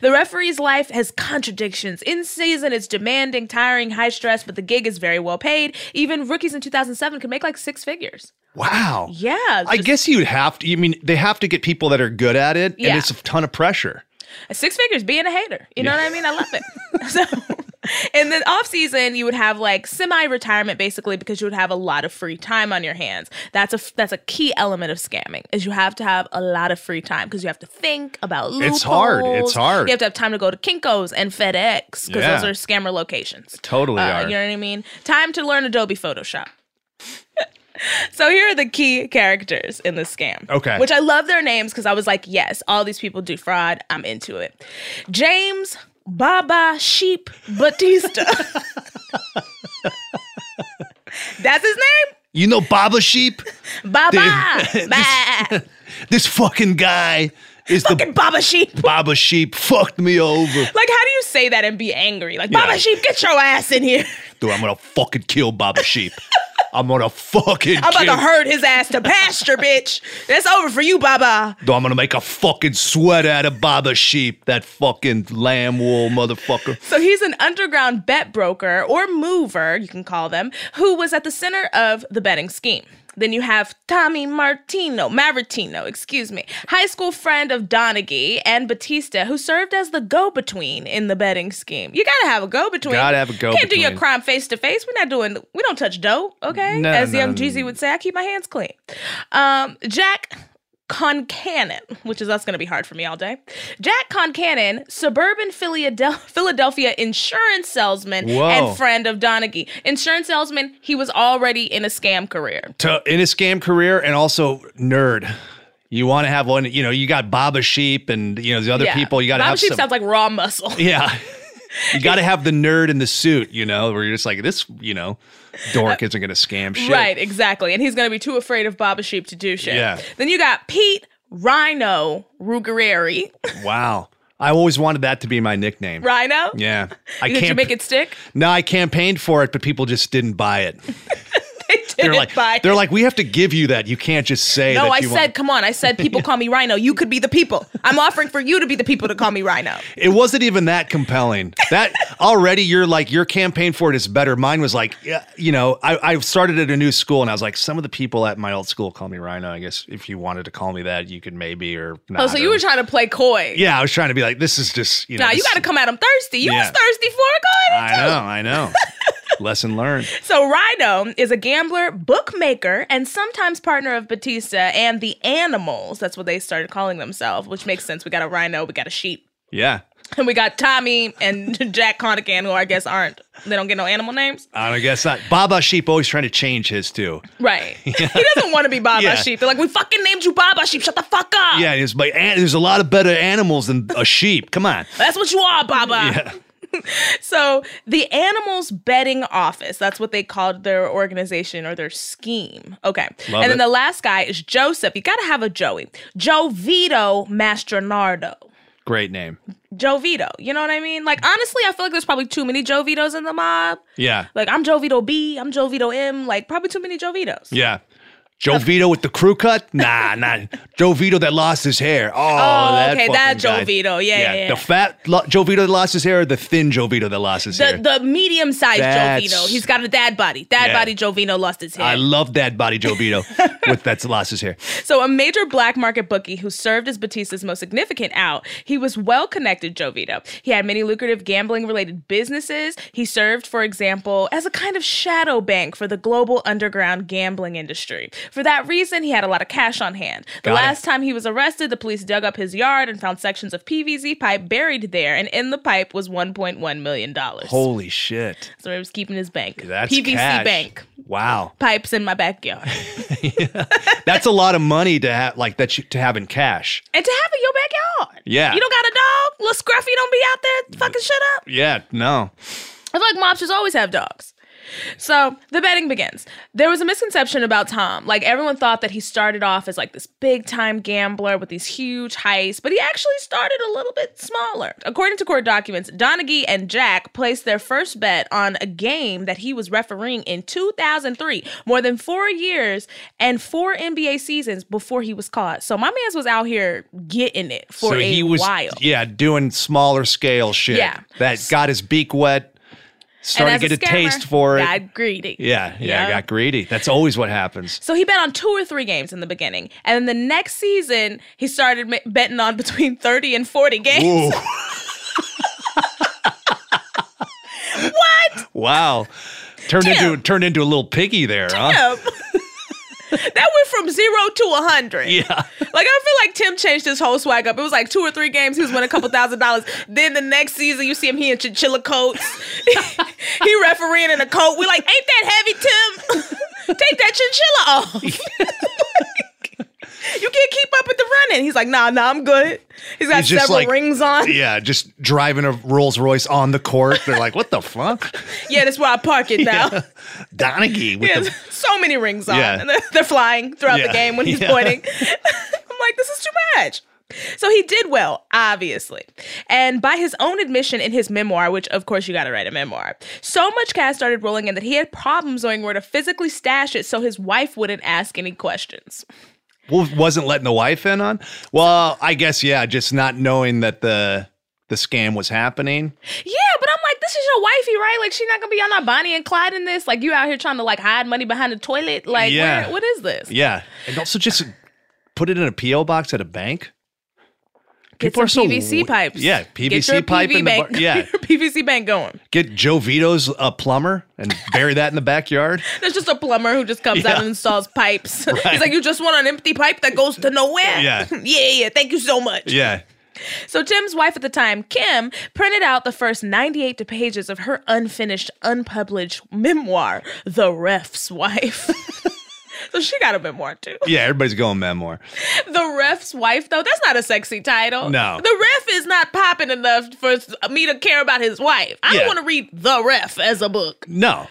The referee's life has contradictions. In season, it's demanding, tiring, high stress, but the gig is very well paid. Even rookies in 2007 could make like six figures. wow. Yeah. I just- guess you'd have to. You mean they have to get people that are good at it, Yeah. and it's a ton of pressure. Six figures being a hater. You know what I mean? I love it. so in the off season, you would have like semi-retirement basically because you would have a lot of free time on your hands. That's a that's a key element of scamming is you have to have a lot of free time because you have to think about loopholes. It's hard. It's hard. You have to have time to go to Kinkos and FedEx because Yeah. those are scammer locations. Totally Uh, are. You know what I mean? Time to learn Adobe Photoshop. so here are the key characters in the scam. Okay. Which I love their names because I was like, yes, all these people do fraud. I'm into it. James Baba Sheep Batista. That's his name? You know Baba Sheep? Baba. Bah. This fucking guy is the Fucking Baba Sheep. Baba Sheep fucked me over. Like, how do you say that and be angry? Like, Baba Sheep, get your ass in here. Dude, I'm gonna fucking kill Baba Sheep. I'm gonna fucking I'm about to herd his ass to pasture, bitch. That's over for you, Baba. Dude, I'm gonna make a fucking sweat out of Baba Sheep. That fucking lamb wool motherfucker. So he's an underground bet broker or mover, you can call them, who was at the center of the betting scheme. Then you have Tommy Martino, Maritino, excuse me, high school friend of Donaghy and Batista, who served as the go-between in the betting scheme. You gotta have a go-between. Gotta have a go-between. Can't do your crime face to face. We're not doing. We don't touch dough, okay? No, As no, young no. Jeezy would say, I keep my hands clean. Um, Jack Concannon, which is that's going to be hard for me all day. Jack Concannon, suburban Philadel- Philadelphia insurance salesman Whoa. and friend of Donaghy. Insurance salesman, he was already in a scam career. To, in a scam career and also nerd. You want to have one, you know, you got Baba Sheep and, you know, the other Yeah. people. You got to Baba have Sheep some. sounds like raw muscle. yeah. You got to have the nerd in the suit, you know, where you're just like, this, you know, dork isn't going to scam shit. Right, exactly. And he's going to be too afraid of Baba Sheep to do shit. Yeah. Then you got Pete Rhino Ruggieri. Wow. I always wanted that to be my nickname. Rhino? Yeah. I Did you can't. make it stick? no, I campaigned for it, but people just didn't buy it. They They're like, they're like, we have to give you that. You can't just say No, I said, want. come on. I said, people call me Rhino. You could be the people. I'm offering for you to be the people to call me Rhino. It wasn't even that compelling. That already, you're like, your campaign for it is better. Mine was like, yeah, you know, I, I started at a new school and I was like, some of the people at my old school call me Rhino. I guess if you wanted to call me that, you could maybe or not. Oh, so you or- were trying to play coy. Yeah, I was trying to be like, this is just, you know. Nah, you got to come at him thirsty. You Yeah. was thirsty for it. Go ahead. I know, I know. Lesson learned. So Rhino is a gambler, bookmaker, and sometimes partner of Batista and the Animals. That's what they started calling themselves, which makes sense. We got a rhino, we got a sheep, Yeah. and we got Tommy and Jack Connican, who I guess aren't. They don't get no animal names. I don't guess not. Baba Sheep always trying to change his too. Right. He doesn't want to be Baba Yeah. Sheep. They're like, we fucking named you Baba Sheep. Shut the fuck up. Yeah, it's like there's a lot of better animals than a sheep. Come on. That's what you are, Baba. Yeah. So the animals betting office, that's what they called their organization or their scheme. Okay. Love and then it. the last guy is Joseph. You gotta have a Joey. Joe Vito Mastronardo. Great name. Joe Vito. You know what I mean? Like honestly, I feel like there's probably too many Jovitos in the mob. Yeah. Like I'm Joe Vito B, I'm Joe Vito M, like probably too many Jovitos. Yeah. Joe Vito with the crew cut? Nah, nah. Joe Vito that lost his hair. Oh, Oh, that okay, that Joe guy. Vito. Yeah, yeah, yeah. The fat lo- Joe Vito that lost his hair or the thin Joe Vito that lost his hair? The the medium sized Joe Vito. He's got a dad body. Dad Yeah. body Joe Vito lost his hair. I love that body Joe Vito with that's lost his hair. So, a major black market bookie who served as Batista's most significant out, he was well connected, Joe Vito. He had many lucrative gambling related businesses. He served, for example, as a kind of shadow bank for the global underground gambling industry. For that reason, he had a lot of cash on hand. The Got it. last time he was arrested, the police dug up his yard and found sections of PVC pipe buried there, and in the pipe was $1.1 million. Holy shit. so he was keeping his bank. That's PVC cash. bank. Wow. Pipes in my backyard. That's a lot of money to have like that you, to have in cash. and to have in your backyard. Yeah. You don't got a dog? Little Scruffy don't be out there fucking shit up? Yeah, no. I feel like mobsters always have dogs. So the betting begins. There was a misconception about Tom. Like everyone thought that he started off as like this big time gambler with these huge heists, but he actually started a little bit smaller. According to court documents, Donaghy and Jack placed their first bet on a game that he was refereeing in 2003, more than four years and four NBA seasons before he was caught. So my man's was out here getting it for so a he was while. yeah, doing smaller scale shit. Yeah. That got his beak wet, started to get a scammer, taste for it. Got greedy. yeah, yeah, Yeah. got greedy. That's always what happens. So he bet on two or three games in the beginning. And then the next season, he started betting on between 30 and 40 games. What? wow. Turned into turned into a little piggy there, huh? That went from zero to a 100. Yeah. Like, I feel like Tim changed his whole swag up. It was like two or three games, he was winning a couple thousand dollars. Then the next season, you see him, he in chinchilla coats. he refereeing in a coat. We're like, ain't that heavy, Tim? Take that chinchilla off. You can't keep up with the running. He's like, nah, nah, I'm good. He's got He's just several like- rings on. Yeah, just driving a Rolls Royce on the court. They're like, what the fuck? Yeah, that's where I park it now. Yeah. Donaghy with the so many rings on. Yeah. And they're, they're flying throughout the game when he's Yeah. pointing. I'm like, this is too much. So he did well, obviously. And by his own admission in his memoir, which of course you got to write a memoir, so much cash started rolling in that he had problems knowing where to physically stash it so his wife wouldn't ask any questions. Well, wasn't letting the wife in on. Well, I guess yeah, just not knowing that the the scam was happening. Yeah, but I'm like, this is your wifey, right? Like, she's not gonna be on not Bonnie and Clyde in this. Like, you out here trying to like hide money behind the toilet. Like, Yeah. where, what is this? Yeah, and also just put it in a PO box at a bank. Get People are so PVC pipes. Yeah, PVC pipe PV in the bar- bank. yeah. PVC bank going. Get Joe Vito's a plumber and bury that in the backyard. There's just a plumber who just comes out and installs pipes. Right. He's like, you just want an empty pipe that goes to nowhere. Yeah. yeah, yeah. Thank you so much. Yeah, So Tim's wife at the time, Kim, printed out the first 98 pages of her unfinished, unpublished memoir, The Ref's Wife. So she got a memoir too. yeah. Everybody's going memoir. The Ref's Wife, though, that's not a sexy title. No. The Ref is not popping enough for me to care about his wife. I Yeah. don't want to read The Ref as a book. No,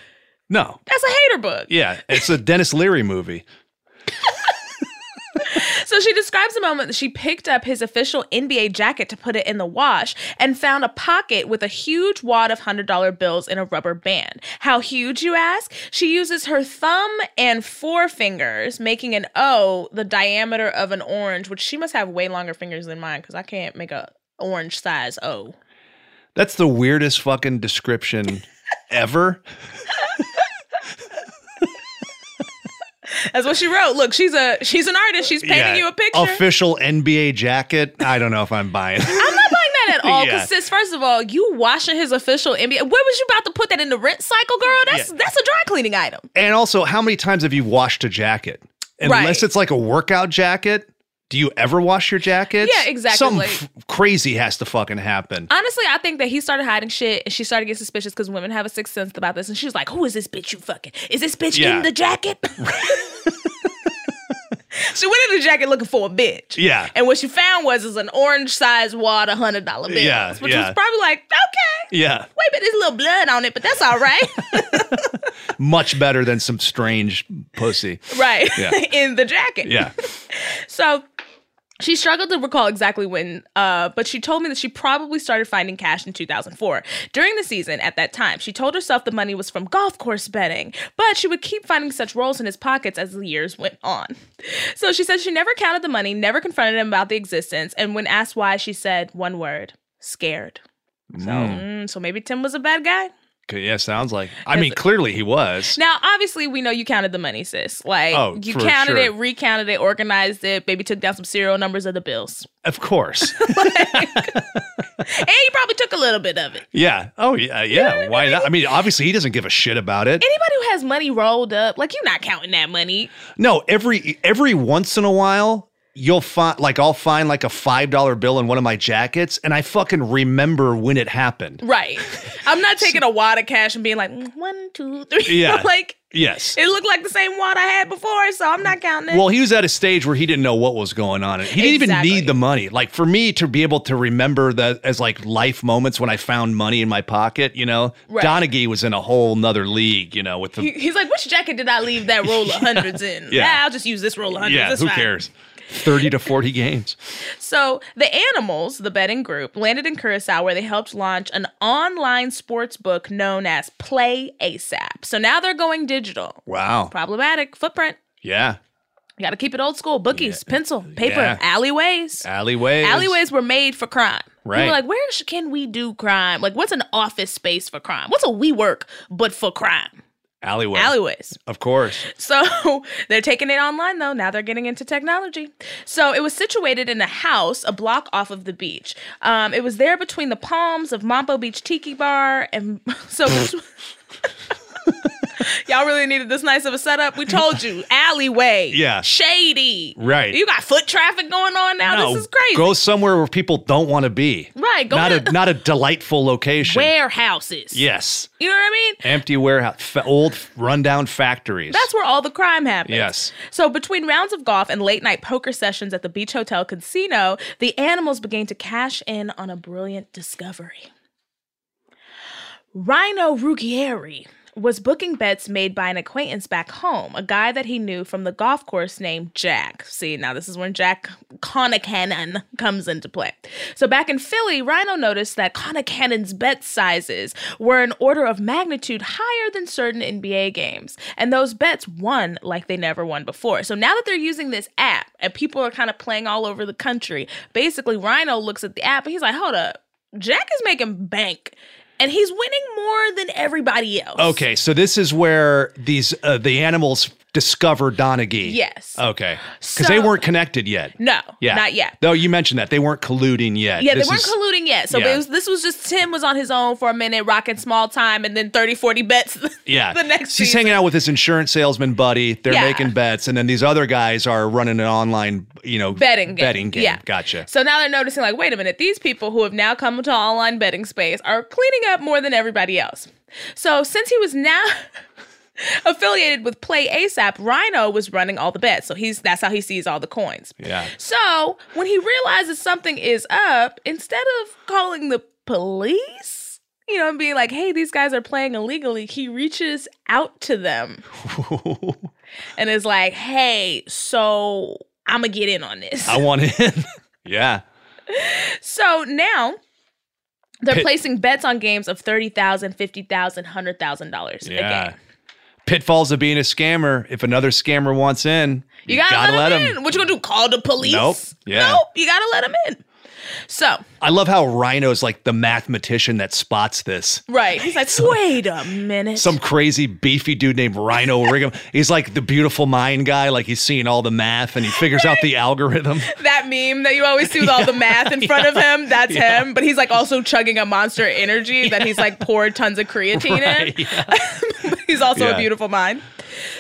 no. That's a hater book. Yeah, it's a Denis Leary movie. So she describes the moment that she picked up his official NBA jacket to put it in the wash and found a pocket with a huge wad of $100 bills in a rubber band. How huge, you ask? She uses her thumb and forefingers, making an O the diameter of an orange, which she must have way longer fingers than mine because I can't make a orange size O. That's the weirdest fucking description ever. That's what she wrote. Look, she's a she's an artist. She's painting Yeah. you a picture. Official NBA jacket. I don't know if I'm buying. I'm not buying that at all. Yeah. Because sis, first of all, you washing his official NBA. Where was you about to put that in the rent cycle, girl? That's Yeah. that's a dry cleaning item. and also, how many times have you washed a jacket? Unless Right. it's like a workout jacket, do you ever wash your jackets? Yeah, exactly. Something f- crazy has to fucking happen. Honestly, I think that he started hiding shit and she started getting suspicious because women have a sixth sense about this. And she was like, Who is this bitch you fucking? Is this bitch Yeah. in the jacket? she went in the jacket looking for a bitch. Yeah. And what she found was is an orange sized wad of hundred dollar bills. Yeah, Which yeah. was probably like, okay. Yeah, Wait, but there's a little blood on it, but that's all right. much better than some strange pussy. right. Yeah. in the jacket. Yeah. So she struggled to recall exactly when, uh, but she told me that she probably started finding cash in 2004. During the season, at that time, she told herself the money was from golf course betting, but she would keep finding such rolls in his pockets as the years went on. So she said she never counted the money, never confronted him about the existence, and when asked why, she said one word scared. So, mm, so maybe Tim was a bad guy? Yeah, sounds like. I mean, clearly he was. Now, obviously, we know you counted the money, sis. Like, Oh, you counted sure. it, recounted it, organized it, maybe took down some serial numbers of the bills. Of course. And you probably took a little bit of it. yeah. Oh yeah. Yeah. Why not? I mean, obviously he doesn't give a shit about it. Anybody who has money rolled up, like, you're not counting that money. No. Every every once in a while. You'll find like I'll find like a five dollar bill in one of my jackets, and I fucking remember when it happened. Right. I'm not taking a wad of cash and being like, mm, one, two, three. Yeah. like, Yes. it looked like the same wad I had before, so I'm not counting it. Well, he was at a stage where he didn't know what was going on. He didn't Exactly. even need the money. Like for me to be able to remember that as like life moments when I found money in my pocket, you know, Right. Donaghy was in a whole nother league, you know, with the He- He's like, which jacket did I leave that roll of hundreds in? Yeah. I'll just use this roll of hundreds. yeah, It's who fine. cares? 30 to 40 games. So the Animals, the betting group, landed in Curacao where they helped launch an online sports book known as Play ASAP. So now they're going digital. Wow. Problematic footprint. Yeah. You got to keep it old school. Bookies, pencil, paper, Yeah. alleyways. Alleyways. Alleyways were made for crime. Right. People are like, where can we do crime? Like, what's an office space for crime? What's a WeWork but for crime? Alleyway. Alleyways. Of course. So they're taking it online though. Now they're getting into technology. So it was situated in a house a block off of the beach. Um, it was there between the palms of Mambo Beach Tiki Bar and so. Y'all really needed this nice of a setup. We told you, alleyway, Yeah. shady, Right. You got foot traffic going on now. No, this is crazy, Go somewhere where people don't want to be. right? Go Not to a not a delightful location. warehouses. Yes. you know what I mean. Empty warehouse, fa- old rundown factories. That's where all the crime happens. Yes. So between rounds of golf and late night poker sessions at the Beach Hotel Casino, the animals began to cash in on a brilliant discovery. Rhino Ruggieri was booking bets made by an acquaintance back home, a guy that he knew from the golf course named Jack. See, now this is when Jack Connicanan comes into play. So back in Philly, Rhino noticed that Connicanan's bet sizes were an order of magnitude higher than certain NBA games, and those bets won like they never won before. So now that they're using this app and people are kind of playing all over the country, basically Rhino looks at the app and he's like, "Hold up, Jack is making bank." And he's winning more than everybody else. Okay, so this is where these uh, the animals discover Donaghy. Yes. Okay. Because they weren't connected yet. No, Yeah. not yet. No, you mentioned that they weren't colluding yet. Yeah, This they weren't is- colluding yet. So yeah. it was, this was just Tim was on his own for a minute, rocking small time, and then 30, 40 bets. Yeah, the next he's hanging out with his insurance salesman buddy. They're Yeah. making bets, and then these other guys are running an online, you know, betting game. Betting game. Yeah. Gotcha. So now they're noticing, like, wait a minute, these people who have now come to online betting space are cleaning up more than everybody else. So since he was now affiliated with Play ASAP, Rhino was running all the bets. So he's that's how he sees all the coins. Yeah. So when he realizes something is up, instead of calling the police, you know, and being like, hey, these guys are playing illegally, he reaches out to them and is like, hey, so I'm going to get in on this. I want in. yeah. So now they're Pit- placing bets on games of $30,000, $50,000, $100,000 a game. Pitfalls of being a scammer. If another scammer wants in, You gotta, let, him in. What you gonna do? Call the police? Nope. Yeah. Nope. You gotta let him in. So, I love how Rhino's like the mathematician that spots this. right. He's like, wait a minute. Some crazy beefy dude named Rhino Righam. He's like the beautiful mind guy. Like he's seeing all the math and he figures out the algorithm. that meme that you always see with all the math in front of him, that's Yeah. him. But he's like also chugging a monster energy that he's like poured tons of creatine Right, in. Yeah. He's also Yeah. a beautiful mind.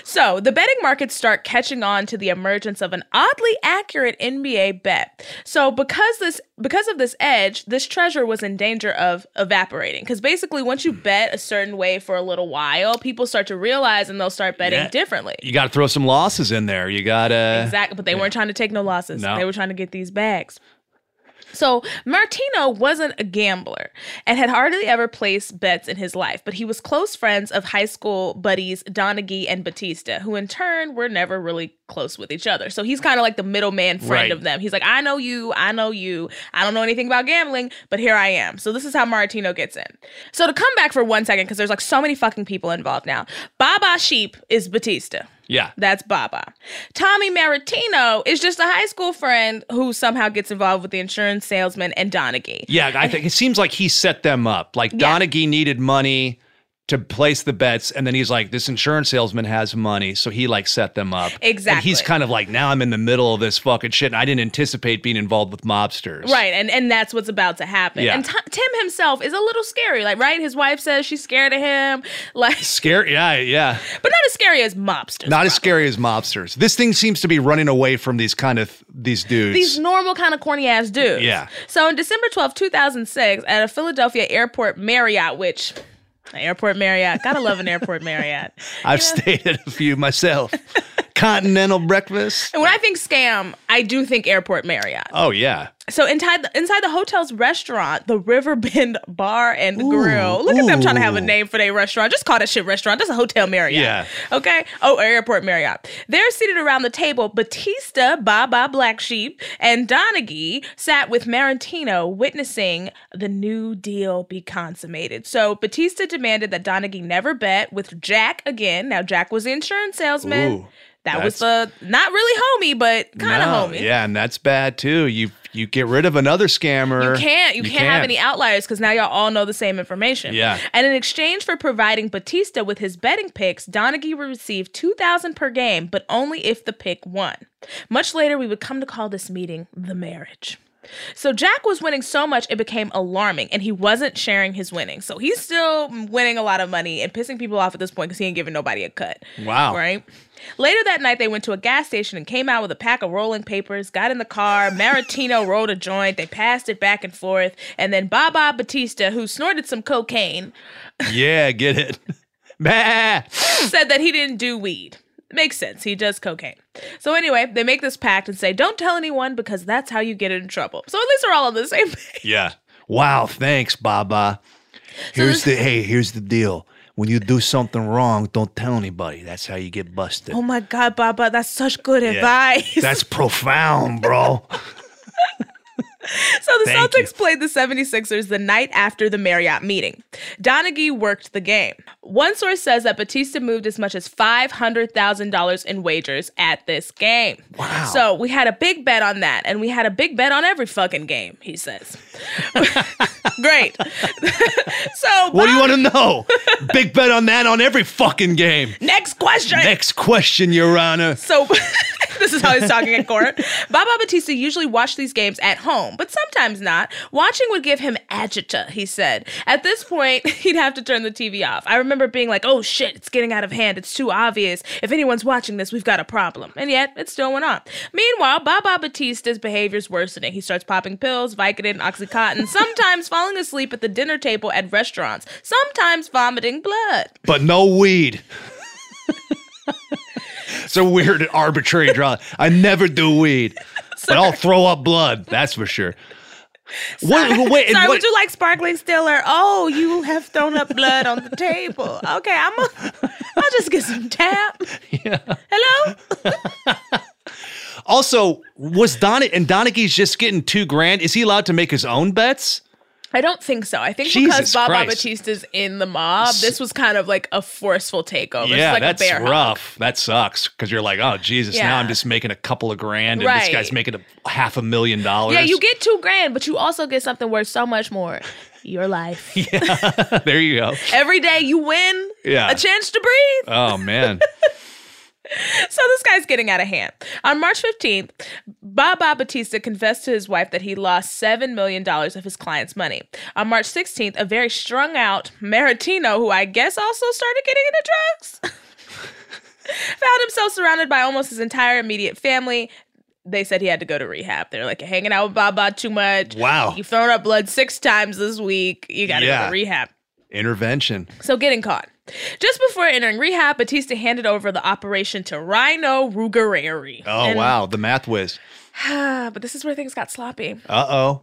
So the betting markets start catching on to the emergence of an oddly accurate NBA bet. So because this because of this edge, this treasure was in danger of evaporating. Because basically, once you bet a certain way for a little while, people start to realize and they'll start betting Yeah. differently. You got to throw some losses in there. You got to. Exactly, but they weren't trying to take no losses. No. They were trying to get these bags. So Martino wasn't a gambler and had hardly ever placed bets in his life, but he was close friends of high school buddies Donaghy and Batista, who in turn were never really close with each other. So he's kind of like the middleman friend Right. of them. He's like, I know you, I know you, I don't know anything about gambling, but here I am. So this is how Martino gets in. So to come back for one second, because there's like so many fucking people involved now. Baba Sheep is Batista. Yeah. That's Baba. Tommy Maritino is just a high school friend who somehow gets involved with the insurance salesman and Donaghy. Yeah, I think it seems like he set them up. Like Yeah. Donaghy needed money to place the bets, and then he's like, "This insurance salesman has money," so he like set them up. And he's kind of like, "Now I'm in the middle of this fucking shit, and I didn't anticipate being involved with mobsters." Right, and and that's what's about to happen. Yeah. And T- Tim himself is a little scary, like right. His wife says she's scared of him, like, Scary. Yeah, yeah. but not as scary as mobsters. Not as scary as mobsters. This thing seems to be running away from these kind of these dudes. These normal kind of corny ass dudes. Yeah. So on December twelfth, 2006, at a Philadelphia airport Marriott, which airport Marriott, gotta love an airport Marriott. I've stayed at a few myself. Continental breakfast. And when I think scam, I do think airport Marriott. Oh yeah. So inside the, inside the hotel's restaurant, the Riverbend Bar and Grill. Look at them trying to have a name for their restaurant. Just call that shit restaurant. That's a hotel Marriott. Yeah. Okay. Oh, airport Marriott. They're seated around the table. Batista, Baba Black Sheep, and Donaghy sat with Marantino, witnessing the New Deal be consummated. So Batista demanded that Donaghy never bet with Jack again. Now Jack was the insurance salesman. Ooh, that was the not really homie, but kind of No, homie. Yeah, and that's bad too. You you get rid of another scammer. You can't. You, can't, have any outliers because now y'all all know the same information. Yeah. And in exchange for providing Batista with his betting picks, Donaghy would receive two thousand per game, but only if the pick won. Much later, we would come to call this meeting the marriage. So Jack was winning so much it became alarming, and he wasn't sharing his winnings. So he's still winning a lot of money and pissing people off at this point because he ain't giving nobody a cut. Wow. Right. Later that night, they went to a gas station and came out with a pack of rolling papers, got in the car. Maritino rolled a joint. They passed it back and forth. And then Baba Batista, who snorted some cocaine, Yeah, get it. Said that he didn't do weed. Makes sense. He does cocaine. So anyway, they make this pact and say, don't tell anyone because that's how you get in trouble. So at least they're all on the same page. Yeah. Wow, thanks, Baba. Here's the hey, here's the deal. When you do something wrong, don't tell anybody. That's how you get busted. Oh my God, Baba, that's such good advice. That's profound, bro. So the Thank you. Celtics played the 76ers the night after the Marriott meeting. Donaghy worked the game. One source says that Batista moved as much as $500,000 in wagers at this game. Wow. So we had a big bet on that, and we had a big bet on every fucking game, he says. Great. so, What do you want to know? Big bet on that on every fucking game. next question. Next question, Your Honor. So this is how he's talking in court. Baba Batista usually watched these games at home, but sometimes not. Watching would give him agita, he said. At this point, he'd have to turn the TV off. I remember being like, oh shit, it's getting out of hand. It's too obvious. If anyone's watching this, we've got a problem. And yet, it still went on. Meanwhile, Baba Batista's behavior's worsening. He starts popping pills, Vicodin, Oxycontin, sometimes falling asleep at the dinner table at restaurants, sometimes vomiting blood. But no weed. it's a weird arbitrary draw. I never do weed. But I'll throw up blood, that's for sure. What, wait, Sorry, what- would you like sparkling stiller? Oh, you have thrown up blood on the table. Okay, I'm a, I'll just get some tap. Yeah. Hello? also, was Don and Donaghy's just getting two grand? Is he allowed to make his own bets? I don't think so. I think Jesus because Baba Christ. Batista's in the mob, this was kind of like a forceful takeover. It's yeah, like that's a bear hug. rough. That sucks because you're like, oh Jesus, now I'm just making a couple of grand, and this guy's making a half a million dollars. Yeah, you get two grand, but you also get something worth so much more. Your life. there you go. Every day you win Yeah. a chance to breathe. Oh man, So this guy's getting out of hand. On March 15th, Baba Batista confessed to his wife that he lost $7 million of his client's money. On March 16th, a very strung out Maritino, who I guess also started getting into drugs, found himself surrounded by almost his entire immediate family. They said he had to go to rehab. They're like, hanging out with Baba too much. Wow. You've thrown up blood six times this week. You got to go Yeah. to rehab. intervention. So getting caught. Just before entering rehab, Batista handed over the operation to Rhino Rugereri. Oh And- wow, the math whiz. but this is where things got sloppy. Uh oh.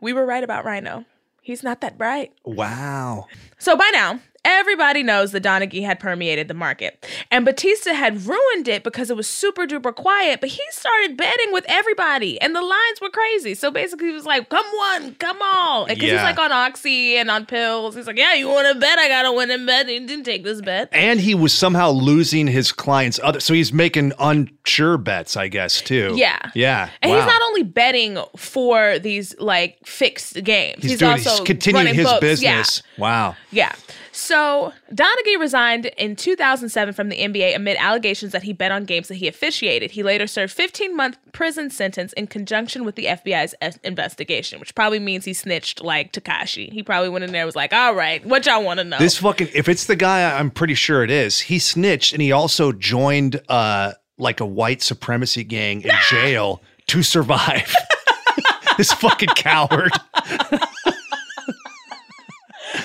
We were right about Rhino. He's not that bright. Wow. So by now, everybody knows that Donaghy had permeated the market. And Batista had ruined it because it was super duper quiet, but he started betting with everybody and the lines were crazy. So basically he was like, come one, come all. Because he's like on Oxy and on pills. He's like, yeah, you want to bet? I got to win and bet. He didn't take this bet. And he was somehow losing his clients other so he's making unsure bets, I guess, too. Yeah. Yeah. And wow. he's not only betting for these like fixed games. He's, He's, doing also he's continuing running his books. business. Wow. Yeah. So, Donaghy resigned in 2007 from the NBA amid allegations that he bet on games that he officiated. He later served 15 month prison sentence in conjunction with the FBI's es- investigation, which probably means he snitched like Tekashi. He probably went in there and was like, "All right, what y'all want to know?" This fucking if it's the guy I'm pretty sure it is. He snitched and he also joined uh like a white supremacy gang in jail to survive. this fucking coward.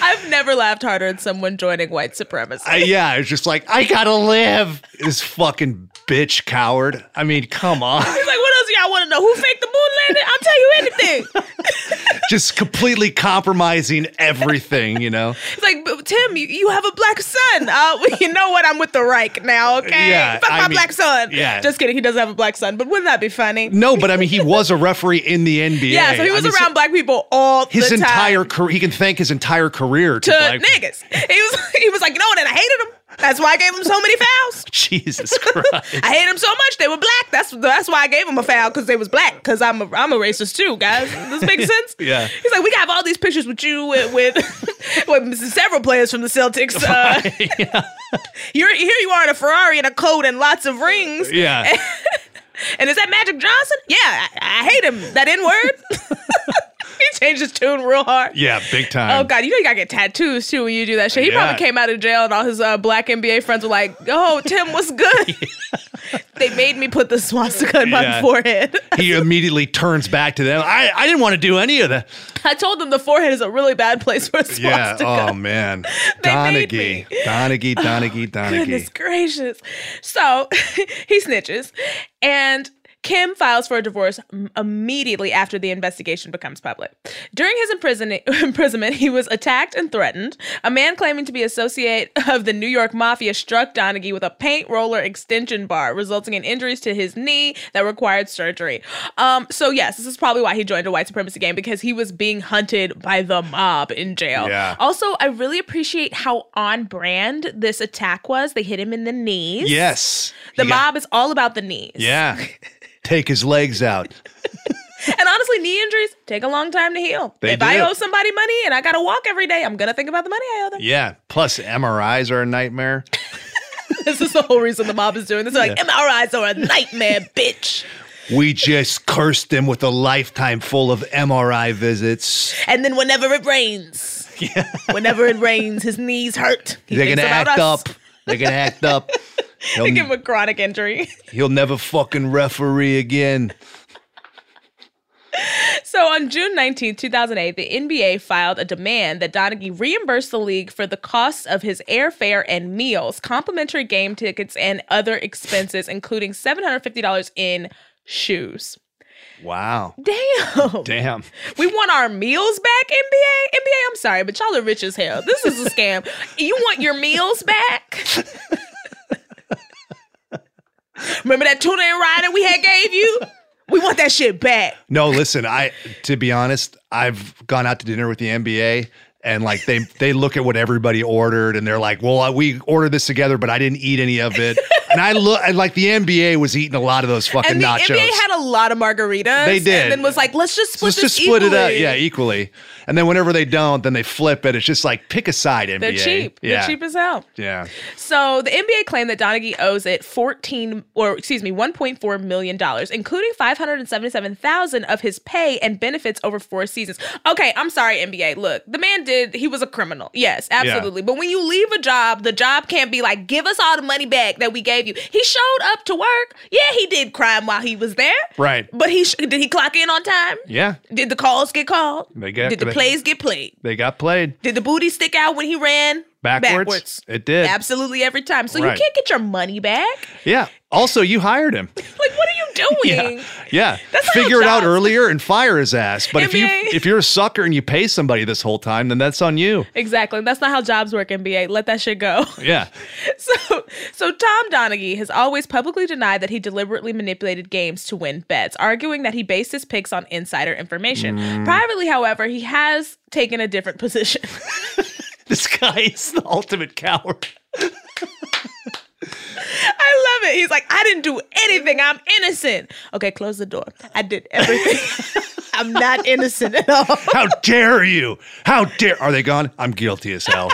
I've never laughed harder at someone joining white supremacy. I, yeah, it's just like I gotta live. This fucking bitch coward. I mean, come on. He's like, "What y'all want to know? Who faked the moon landing? I'll tell you anything." just completely compromising everything, you know? He's like, Tim, you, you have a black son. Uh, you know what? I'm with the Reich now, okay? Yeah, Fuck I my mean, black son. yeah. Just kidding. He doesn't have a black son, but wouldn't that be funny? No, but I mean, he was a referee in the NBA. Yeah, so he I was mean, around black people all his the time. entire career. He can thank his entire career to, to black niggas. He was he was like, you know what? And I hated him. That's why I gave him so many fouls. Jesus Christ. I hate him so much. They were black. That's that's why I gave him a foul because they was black. Because I'm a I'm a racist too, guys. Does this make sense? Yeah. He's like, we got all these pictures with you with with, with several players from the Celtics. Uh, you're here. You are in a Ferrari and a coat and lots of rings. yeah. And is that Magic Johnson? Yeah, I, I hate him. That N word. He changed his tune real hard. Yeah, big time. Oh god, you know you gotta get tattoos too when you do that shit. He Yeah. probably came out of jail and all his uh, black NBA friends were like, "Oh, Tim, what's good?" they made me put the swastika in my Yeah. forehead. He immediately turns back to them. I, I didn't want to do any of that. I told them the forehead is a really bad place for a Yeah. Oh man. Made Donaghy. me. Donaghy. Donaghy. Goodness gracious. So he snitches, and Kim files for a divorce immediately after the investigation becomes public. During his imprison- imprisonment, he was attacked and threatened. A man claiming to be associate of the New York Mafia struck Donaghy with a paint roller extension bar, resulting in injuries to his knee that required surgery. Um, so yes, this is probably why he joined a white supremacy gang because he was being hunted by the mob in jail. Yeah. Also, I really appreciate how on brand this attack was. They hit him in the knees. Yes. The He got- mob is all about the knees. Yeah. Take his legs out. And honestly, knee injuries take a long time to heal. They if I owe somebody money and I got to walk every day, I'm going to think about the money I owe them. Yeah. Plus, MRIs are a nightmare. this is the whole reason the mob is doing this. They're like, MRIs are a nightmare, bitch. We just cursed him with a lifetime full of MRI visits. And then whenever it rains, yeah. whenever it rains, his knees hurt. He They're gonna act us. up. They're gonna act up. They give him a chronic injury. he'll never fucking referee again. So on June 19, 2008, the NBA filed a demand that Donaghy reimburse the league for the costs of his airfare and meals, complimentary game tickets, and other expenses, including $750 in shoes. Wow. Damn. Damn. We want our meals back, NBA? NBA, I'm sorry, but y'all are rich as hell. This is a scam. You want your meals back? Remember that tuna and rider we had gave you? We want that shit back. No, listen, I to be honest, I've gone out to dinner with the NBA and like they they look at what everybody ordered and they're like, "Well, uh, we ordered this together, but I didn't eat any of it." and I look and like the NBA was eating a lot of those fucking And the nachos. NBA had a lot of margaritas. They did. And then was like, let's just split Let's just split it up, yeah, equally. And then whenever they don't, then they flip it. It's just like pick a side, NBA. They're cheap. Yeah, They're cheap as hell. yeah. So the NBA claimed that Donaghy owes it 14 or excuse me, 1.4 million dollars, including 577,000 of his pay and benefits over four seasons. Okay, I'm sorry NBA. Look, the man did he was a criminal. Yes, absolutely. But when you leave a job, the job can't be like, "Give us all the money back that we gave you." He showed up to work. Yeah, he did crime while he was there. Right. But he sh- did he clock in on time? Yeah. Did the calls get called? They get- Did the they- plays get played? They got played Did the booty stick out when he ran? backwards. It did. Absolutely every time. So Right. you can't get your money back. Yeah. Also, you hired him. Like, what are you doing? Yeah. Yeah. That's Figure it out earlier and fire his ass. But if you if you're a sucker and you pay somebody this whole time, then that's on you. Exactly. That's not how jobs work, NBA. Let that shit go. Yeah. So, so Tom Donaghy has always publicly denied that he deliberately manipulated games to win bets, arguing that he based his picks on insider information. Mm. Privately, however, he has taken a different position. This guy is the ultimate coward. I love it. He's like, I didn't do anything. I'm innocent. Okay, close the door. I did everything. I'm not innocent at all. How dare you? How dare are they gone? I'm guilty as hell.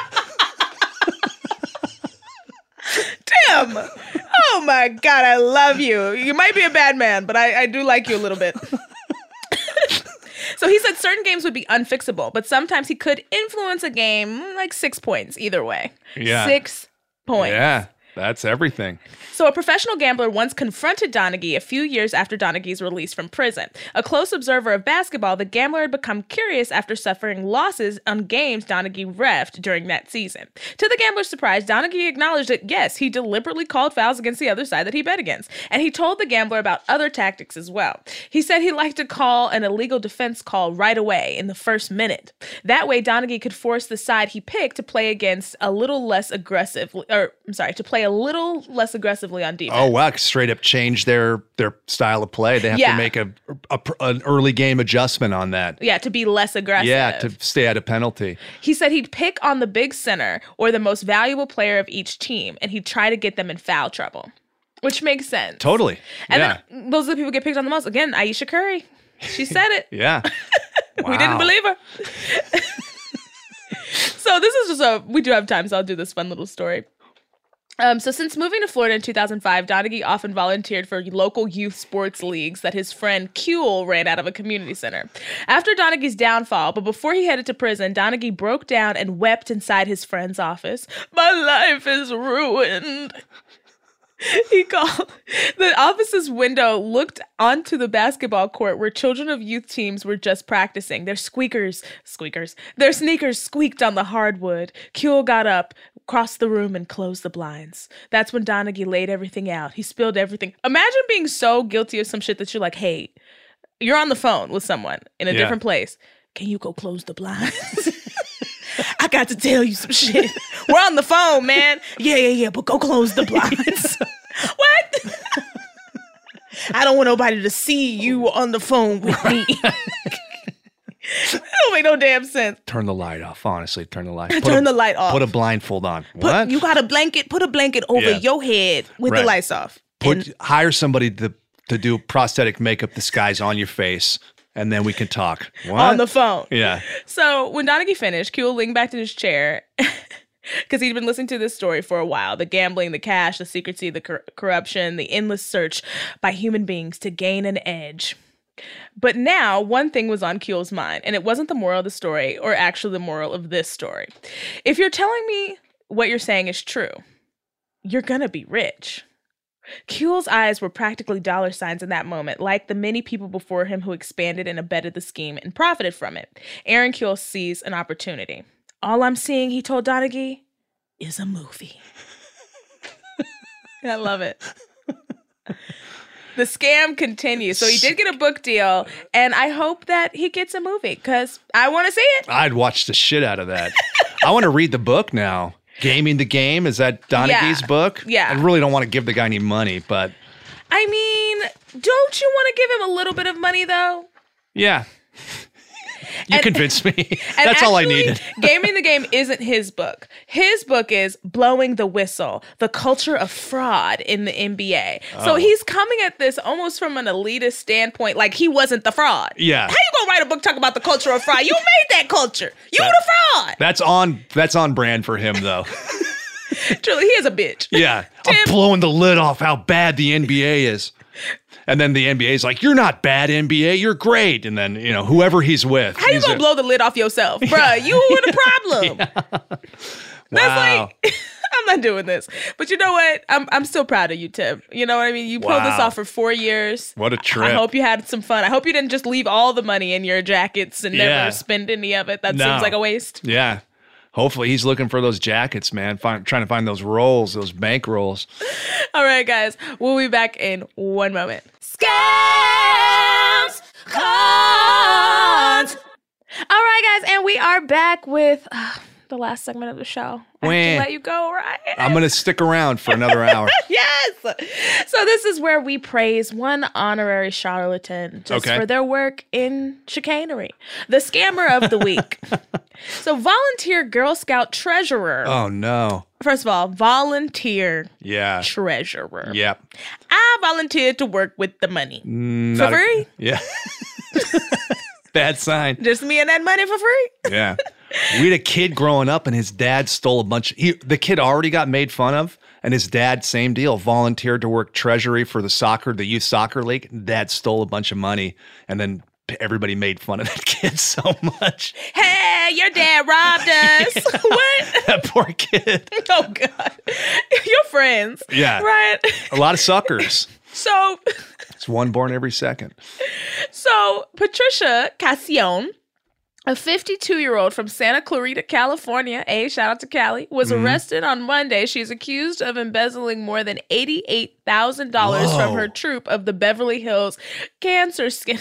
him. Oh my God, I love you. You might be a bad man, but I, I do like you a little bit. so he said certain games would be unfixable, but sometimes he could influence a game like six points either way. Yeah. Six points. Yeah, that's everything. So, a professional gambler once confronted Donaghy a few years after Donaghy's release from prison. A close observer of basketball, the gambler had become curious after suffering losses on games Donaghy refed during that season. To the gambler's surprise, Donaghy acknowledged that yes, he deliberately called fouls against the other side that he bet against, and he told the gambler about other tactics as well. He said he liked to call an illegal defense call right away in the first minute. That way, Donaghy could force the side he picked to play against a little less aggressive, or I'm sorry, to play a little less aggressively on defense. Oh wow! Straight up change their their style of play. They have Yeah. to make a, a an early game adjustment on that. Yeah, to be less aggressive. Yeah, to stay out of penalty. He said he'd pick on the big center or the most valuable player of each team, and he'd try to get them in foul trouble, which makes sense. Totally. And yeah. then those are the people who get picked on the most. Again, Ayesha Curry. She said it. yeah. We didn't believe her. so this is just a we do have time, so I'll do this fun little story. Um, so since moving to Florida in 2005, Donaghy often volunteered for local youth sports leagues that his friend Kuehl ran out of a community center. After Donaghy's downfall, but before he headed to prison, Donaghy broke down and wept inside his friend's office. My life is ruined. He called the office's window looked onto the basketball court where children of youth teams were just practicing. Their squeakers, squeakers, their sneakers squeaked on the hardwood. Kuehl got up, crossed the room, and closed the blinds. That's when Donaghy laid everything out. He spilled everything. Imagine being so guilty of some shit that you're like, hey, you're on the phone with someone in a Yeah. different place. Can you go close the blinds? I got to tell you some shit. We're on the phone, man. Yeah, yeah, yeah, but go close the blinds. what? I don't want nobody to see you on the phone with me. That don't make no damn sense. Turn the light off. Honestly, turn the light. Off. Turn the light off. Put a blindfold on. Put- what? You got a blanket. Put a blanket over Yeah. your head with the lights off. Put hire somebody to to do prosthetic makeup disguise on your face, and then we can talk. What? on the phone. yeah. So when Donaghy finished, Kuehl leaned back in his chair because he'd been listening to this story for a while the gambling, the cash, the secrecy, the cor- corruption, the endless search by human beings to gain an edge. But now, one thing was on Kuehl's mind, and it wasn't the moral of the story, or actually the moral of this story. If you're telling me what you're saying is true, you're gonna be rich. Kuehl's eyes were practically dollar signs in that moment, like the many people before him who expanded and abetted the scheme and profited from it. Aaron Kuehl sees an opportunity. All I'm seeing, he told Donaghy, is a movie. I love it. The scam continues. So he did get a book deal, and I hope that he gets a movie because I want to see it. I'd watch the shit out of that. I want to read the book now. Gaming the game is that Donaghy's Yeah. book? Yeah. I really don't want to give the guy any money, but I mean, don't you want to give him a little bit of money though? yeah. You And- convinced me. That's all I needed. Gaming the Game isn't his book. His book is Blowing the Whistle The Culture of Fraud in the NBA. Oh. So he's coming at this almost from an elitist standpoint, like he wasn't the fraud. Yeah. How you gonna write a book talking about the culture of fraud? You made that culture. You the fraud. That's on that's on brand for him though. Truly, he is a bitch. Yeah. Tim- I'm blowing the lid off how bad the NBA is. And then the NBA is like, You're not bad, NBA, you're great. And then, you know, whoever he's with. How you gonna a- blow the lid off yourself, bruh? You were the problem. That's Wow. like I'm not doing this. But you know what? I'm I'm still proud of you, Tim. You know what I mean? You pulled this off for four years. What a trip. I hope you had some fun. I hope you didn't just leave all the money in your jackets and never spend any of it. That No. seems like a waste. Yeah. Hopefully he's looking for those jackets, man. Find, trying to find those rolls, those bank rolls. All right, guys. We'll be back in one moment. Scams, cons. All right, guys, and we are back with uh, the last segment of the show. To let you go, right? I'm gonna stick around for another hour. yes. So this is where we praise one honorary charlatan just Okay. for their work in chicanery. The scammer of the week. so volunteer Girl Scout treasurer. Oh no. First of all, volunteer Yeah. treasurer. Yep. I volunteered to work with the money. Mm, not for a- free? yeah. Bad sign. Just me and that money for free? Yeah. We had a kid growing up and his dad stole a bunch. He, the kid already got made fun of And his dad, same deal, volunteered to work treasury for the soccer, the youth soccer league. Dad stole a bunch of money, and then everybody made fun of that kid so much. Hey, your dad robbed us. what? that poor kid. Oh God, your friends. Yeah. Right. A lot of suckers. So, It's one born every second. so Patricia Casion, a 52 year old from Santa Clarita, California, a shout out to Cali, was Mm-hmm. arrested on Monday. She's accused of embezzling more than $88,000 from her troop of the Beverly Hills Cancer Skin.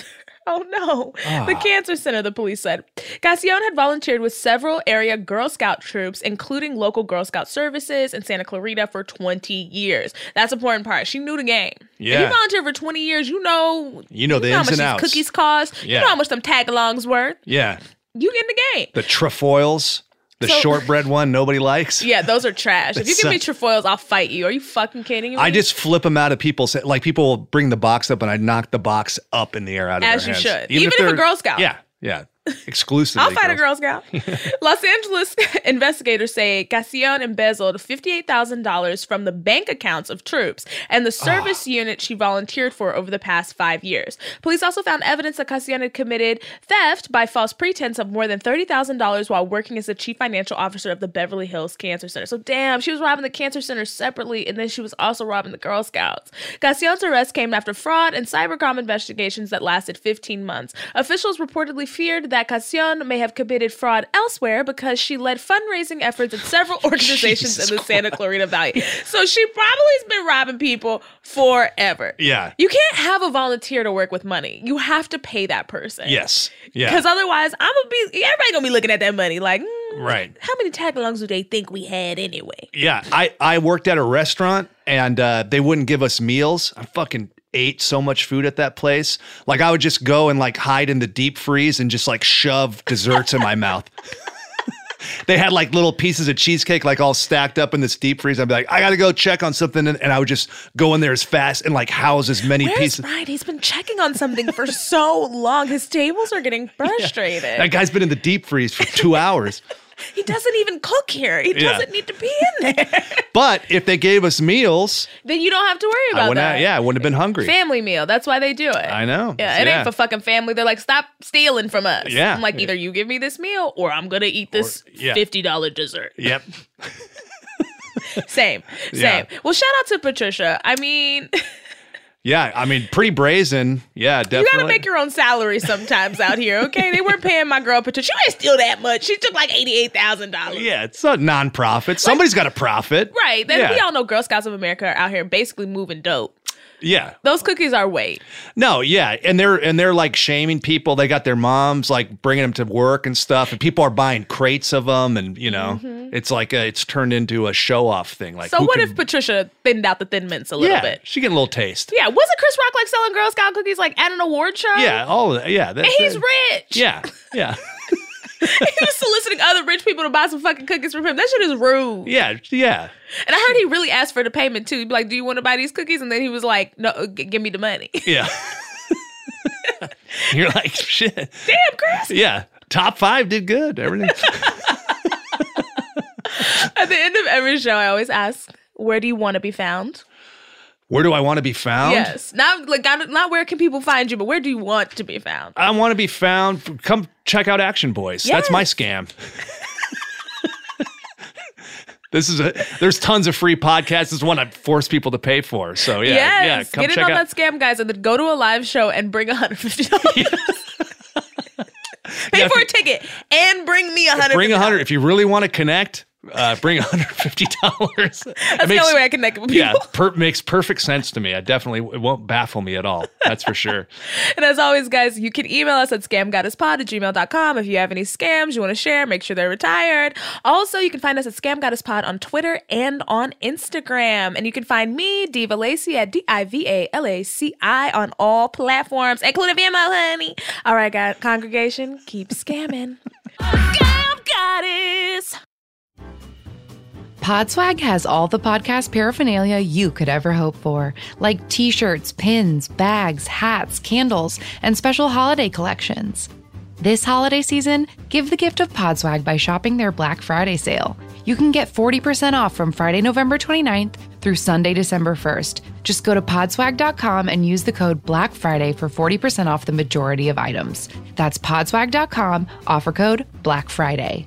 Oh no. The Ah. Cancer Center, the police said. Casion had volunteered with several area Girl Scout troops, including local Girl Scout services in Santa Clarita for 20 years. That's the important part. She knew the game. If Yeah. you volunteer for 20 years, you know You know the how ins much and these outs. cookies cost. Yeah. You know how much them tag-alongs worth. Yeah. You get in the game. The trefoils, the So- shortbread one nobody likes. Yeah, those are trash. If you give me uh, trefoils, I'll fight you. Are you fucking kidding me? I just flip them out of people's like people will bring the box up and I knock the box up in the air out of As their you should. Even if a Girl Scout. Yeah, yeah. Exclusively. I'll fight a Girl Scout. Los Angeles investigators say Casion embezzled $58,000 from the bank accounts of troops and the service Ah. unit she volunteered for over the past five years. Police also found evidence that Casion had committed theft by false pretense of more than $30,000 while working as the chief financial officer of the Beverly Hills Cancer Center. So, damn, she was robbing the Cancer Center separately, and then she was also robbing the Girl Scouts. Casion's arrest came after fraud and cybercrime investigations that lasted 15 months. Officials reportedly feared that Casion may have committed fraud elsewhere because she led fundraising efforts at several organizations Jesus in the Santa Clarita Valley. So she probably has been robbing people forever. Yeah. You can't have a volunteer to work with money. You have to pay that person. Yes. Yeah. Because otherwise, I'm gonna be everybody gonna be looking at that money like, mm, Right. How many tag-alongs do they think we had anyway? Yeah, I I worked at a restaurant and uh, they wouldn't give us meals. I'm fucking ate so much food at that place. Like I would just go and like hide in the deep freeze and just like shove desserts in my mouth. They had like little pieces of cheesecake like all stacked up in this deep freeze. I'd be like, I gotta go check on something, and, and I would just go in there as fast and like house as many Where's pieces. Brian? He's been checking on something for so long. His tables are getting frustrated. That guy's been in the deep freeze for two hours. He doesn't even cook here. He Yeah. doesn't need to be in there. But if they gave us meals, then you don't have to worry I about wouldn't. that. Have, yeah, I wouldn't have been hungry. Family meal. That's why they do it. I know. Yeah, it ain't for fucking family. They're like, stop stealing from us. Yeah. I'm like, either you give me this meal or I'm gonna eat this yeah. fifty dollar dessert. Yep. Same, same. Yeah. Well, shout out to Patricia. I mean, Yeah, I mean, pretty brazen. Yeah, definitely. you gotta make your own salary sometimes out here, okay? They weren't paying my girl Patricia. She didn't steal that much. She took like eighty eight thousand dollars. Yeah, it's a nonprofit. Somebody's got a profit. Right. Then Yeah. we all know Girl Scouts of America are out here basically moving dope. Yeah. Those cookies are weight. No, yeah, and they're and they're like shaming people. They got their moms like bringing them to work and stuff, and people are buying crates of them, and you know, it's like a, it's turned into a show off thing. Like, Mm-hmm. So what can- if Patricia thinned out the thin mints a little yeah, bit? she get a little taste. Yeah, wasn't Chris Rock like selling Girl Scout cookies like at an award show? Yeah, all of that. Yeah, that, And he's that- rich. Yeah, yeah, he was soliciting other rich people to buy some fucking cookies from him. That shit is rude. yeah, yeah. And I heard he really asked for the payment too. He'd be like, "Do you want to buy these cookies?" And then he was like, "No, uh, g- give me the money." Yeah. You're like shit. Damn, Chris. Yeah, top five did good. Everything. At the end of every show, I always ask, "Where do you want to be found?" Where do I want to be found? Yes, not like not, where can people find you, but where do you want to be found? I want to be found. Come check out Action Boyz. Yes. That's my scam. this is a. There's tons of free podcasts. This is one I force people to pay for. So yeah, yeah. Come get in on out. that scam, guys, and then go to a live show and bring $150. Pay Yeah, for a ticket and bring me $150. Bring a hundred if you really want to connect. Uh, bring $150. That's the only way I connect with people. Yeah, per- makes perfect sense to me. I definitely it won't baffle me at all. That's for sure. And as always, guys, you can email us at scamgoddesspod at gmail.com if you have any scams you want to share. Make sure they're retired. Also, you can find us at scamgoddesspod on Twitter and on Instagram. And you can find me, Diva Laci, at D-I-V-A-L-A-C-I on all platforms, including Venmo, honey. All right, guys, congregation, keep scamming. Scam Goddess. Podswag has all the podcast paraphernalia you could ever hope for, like t shirts, pins, bags, hats, candles, and special holiday collections. This holiday season, give the gift of Podswag by shopping their Black Friday sale. you can get 40% off from Friday, November 29th through Sunday, December 1st. Just go to podswag.com and use the code Black Friday for 40% off the majority of items. That's podswag.com, offer code Black Friday.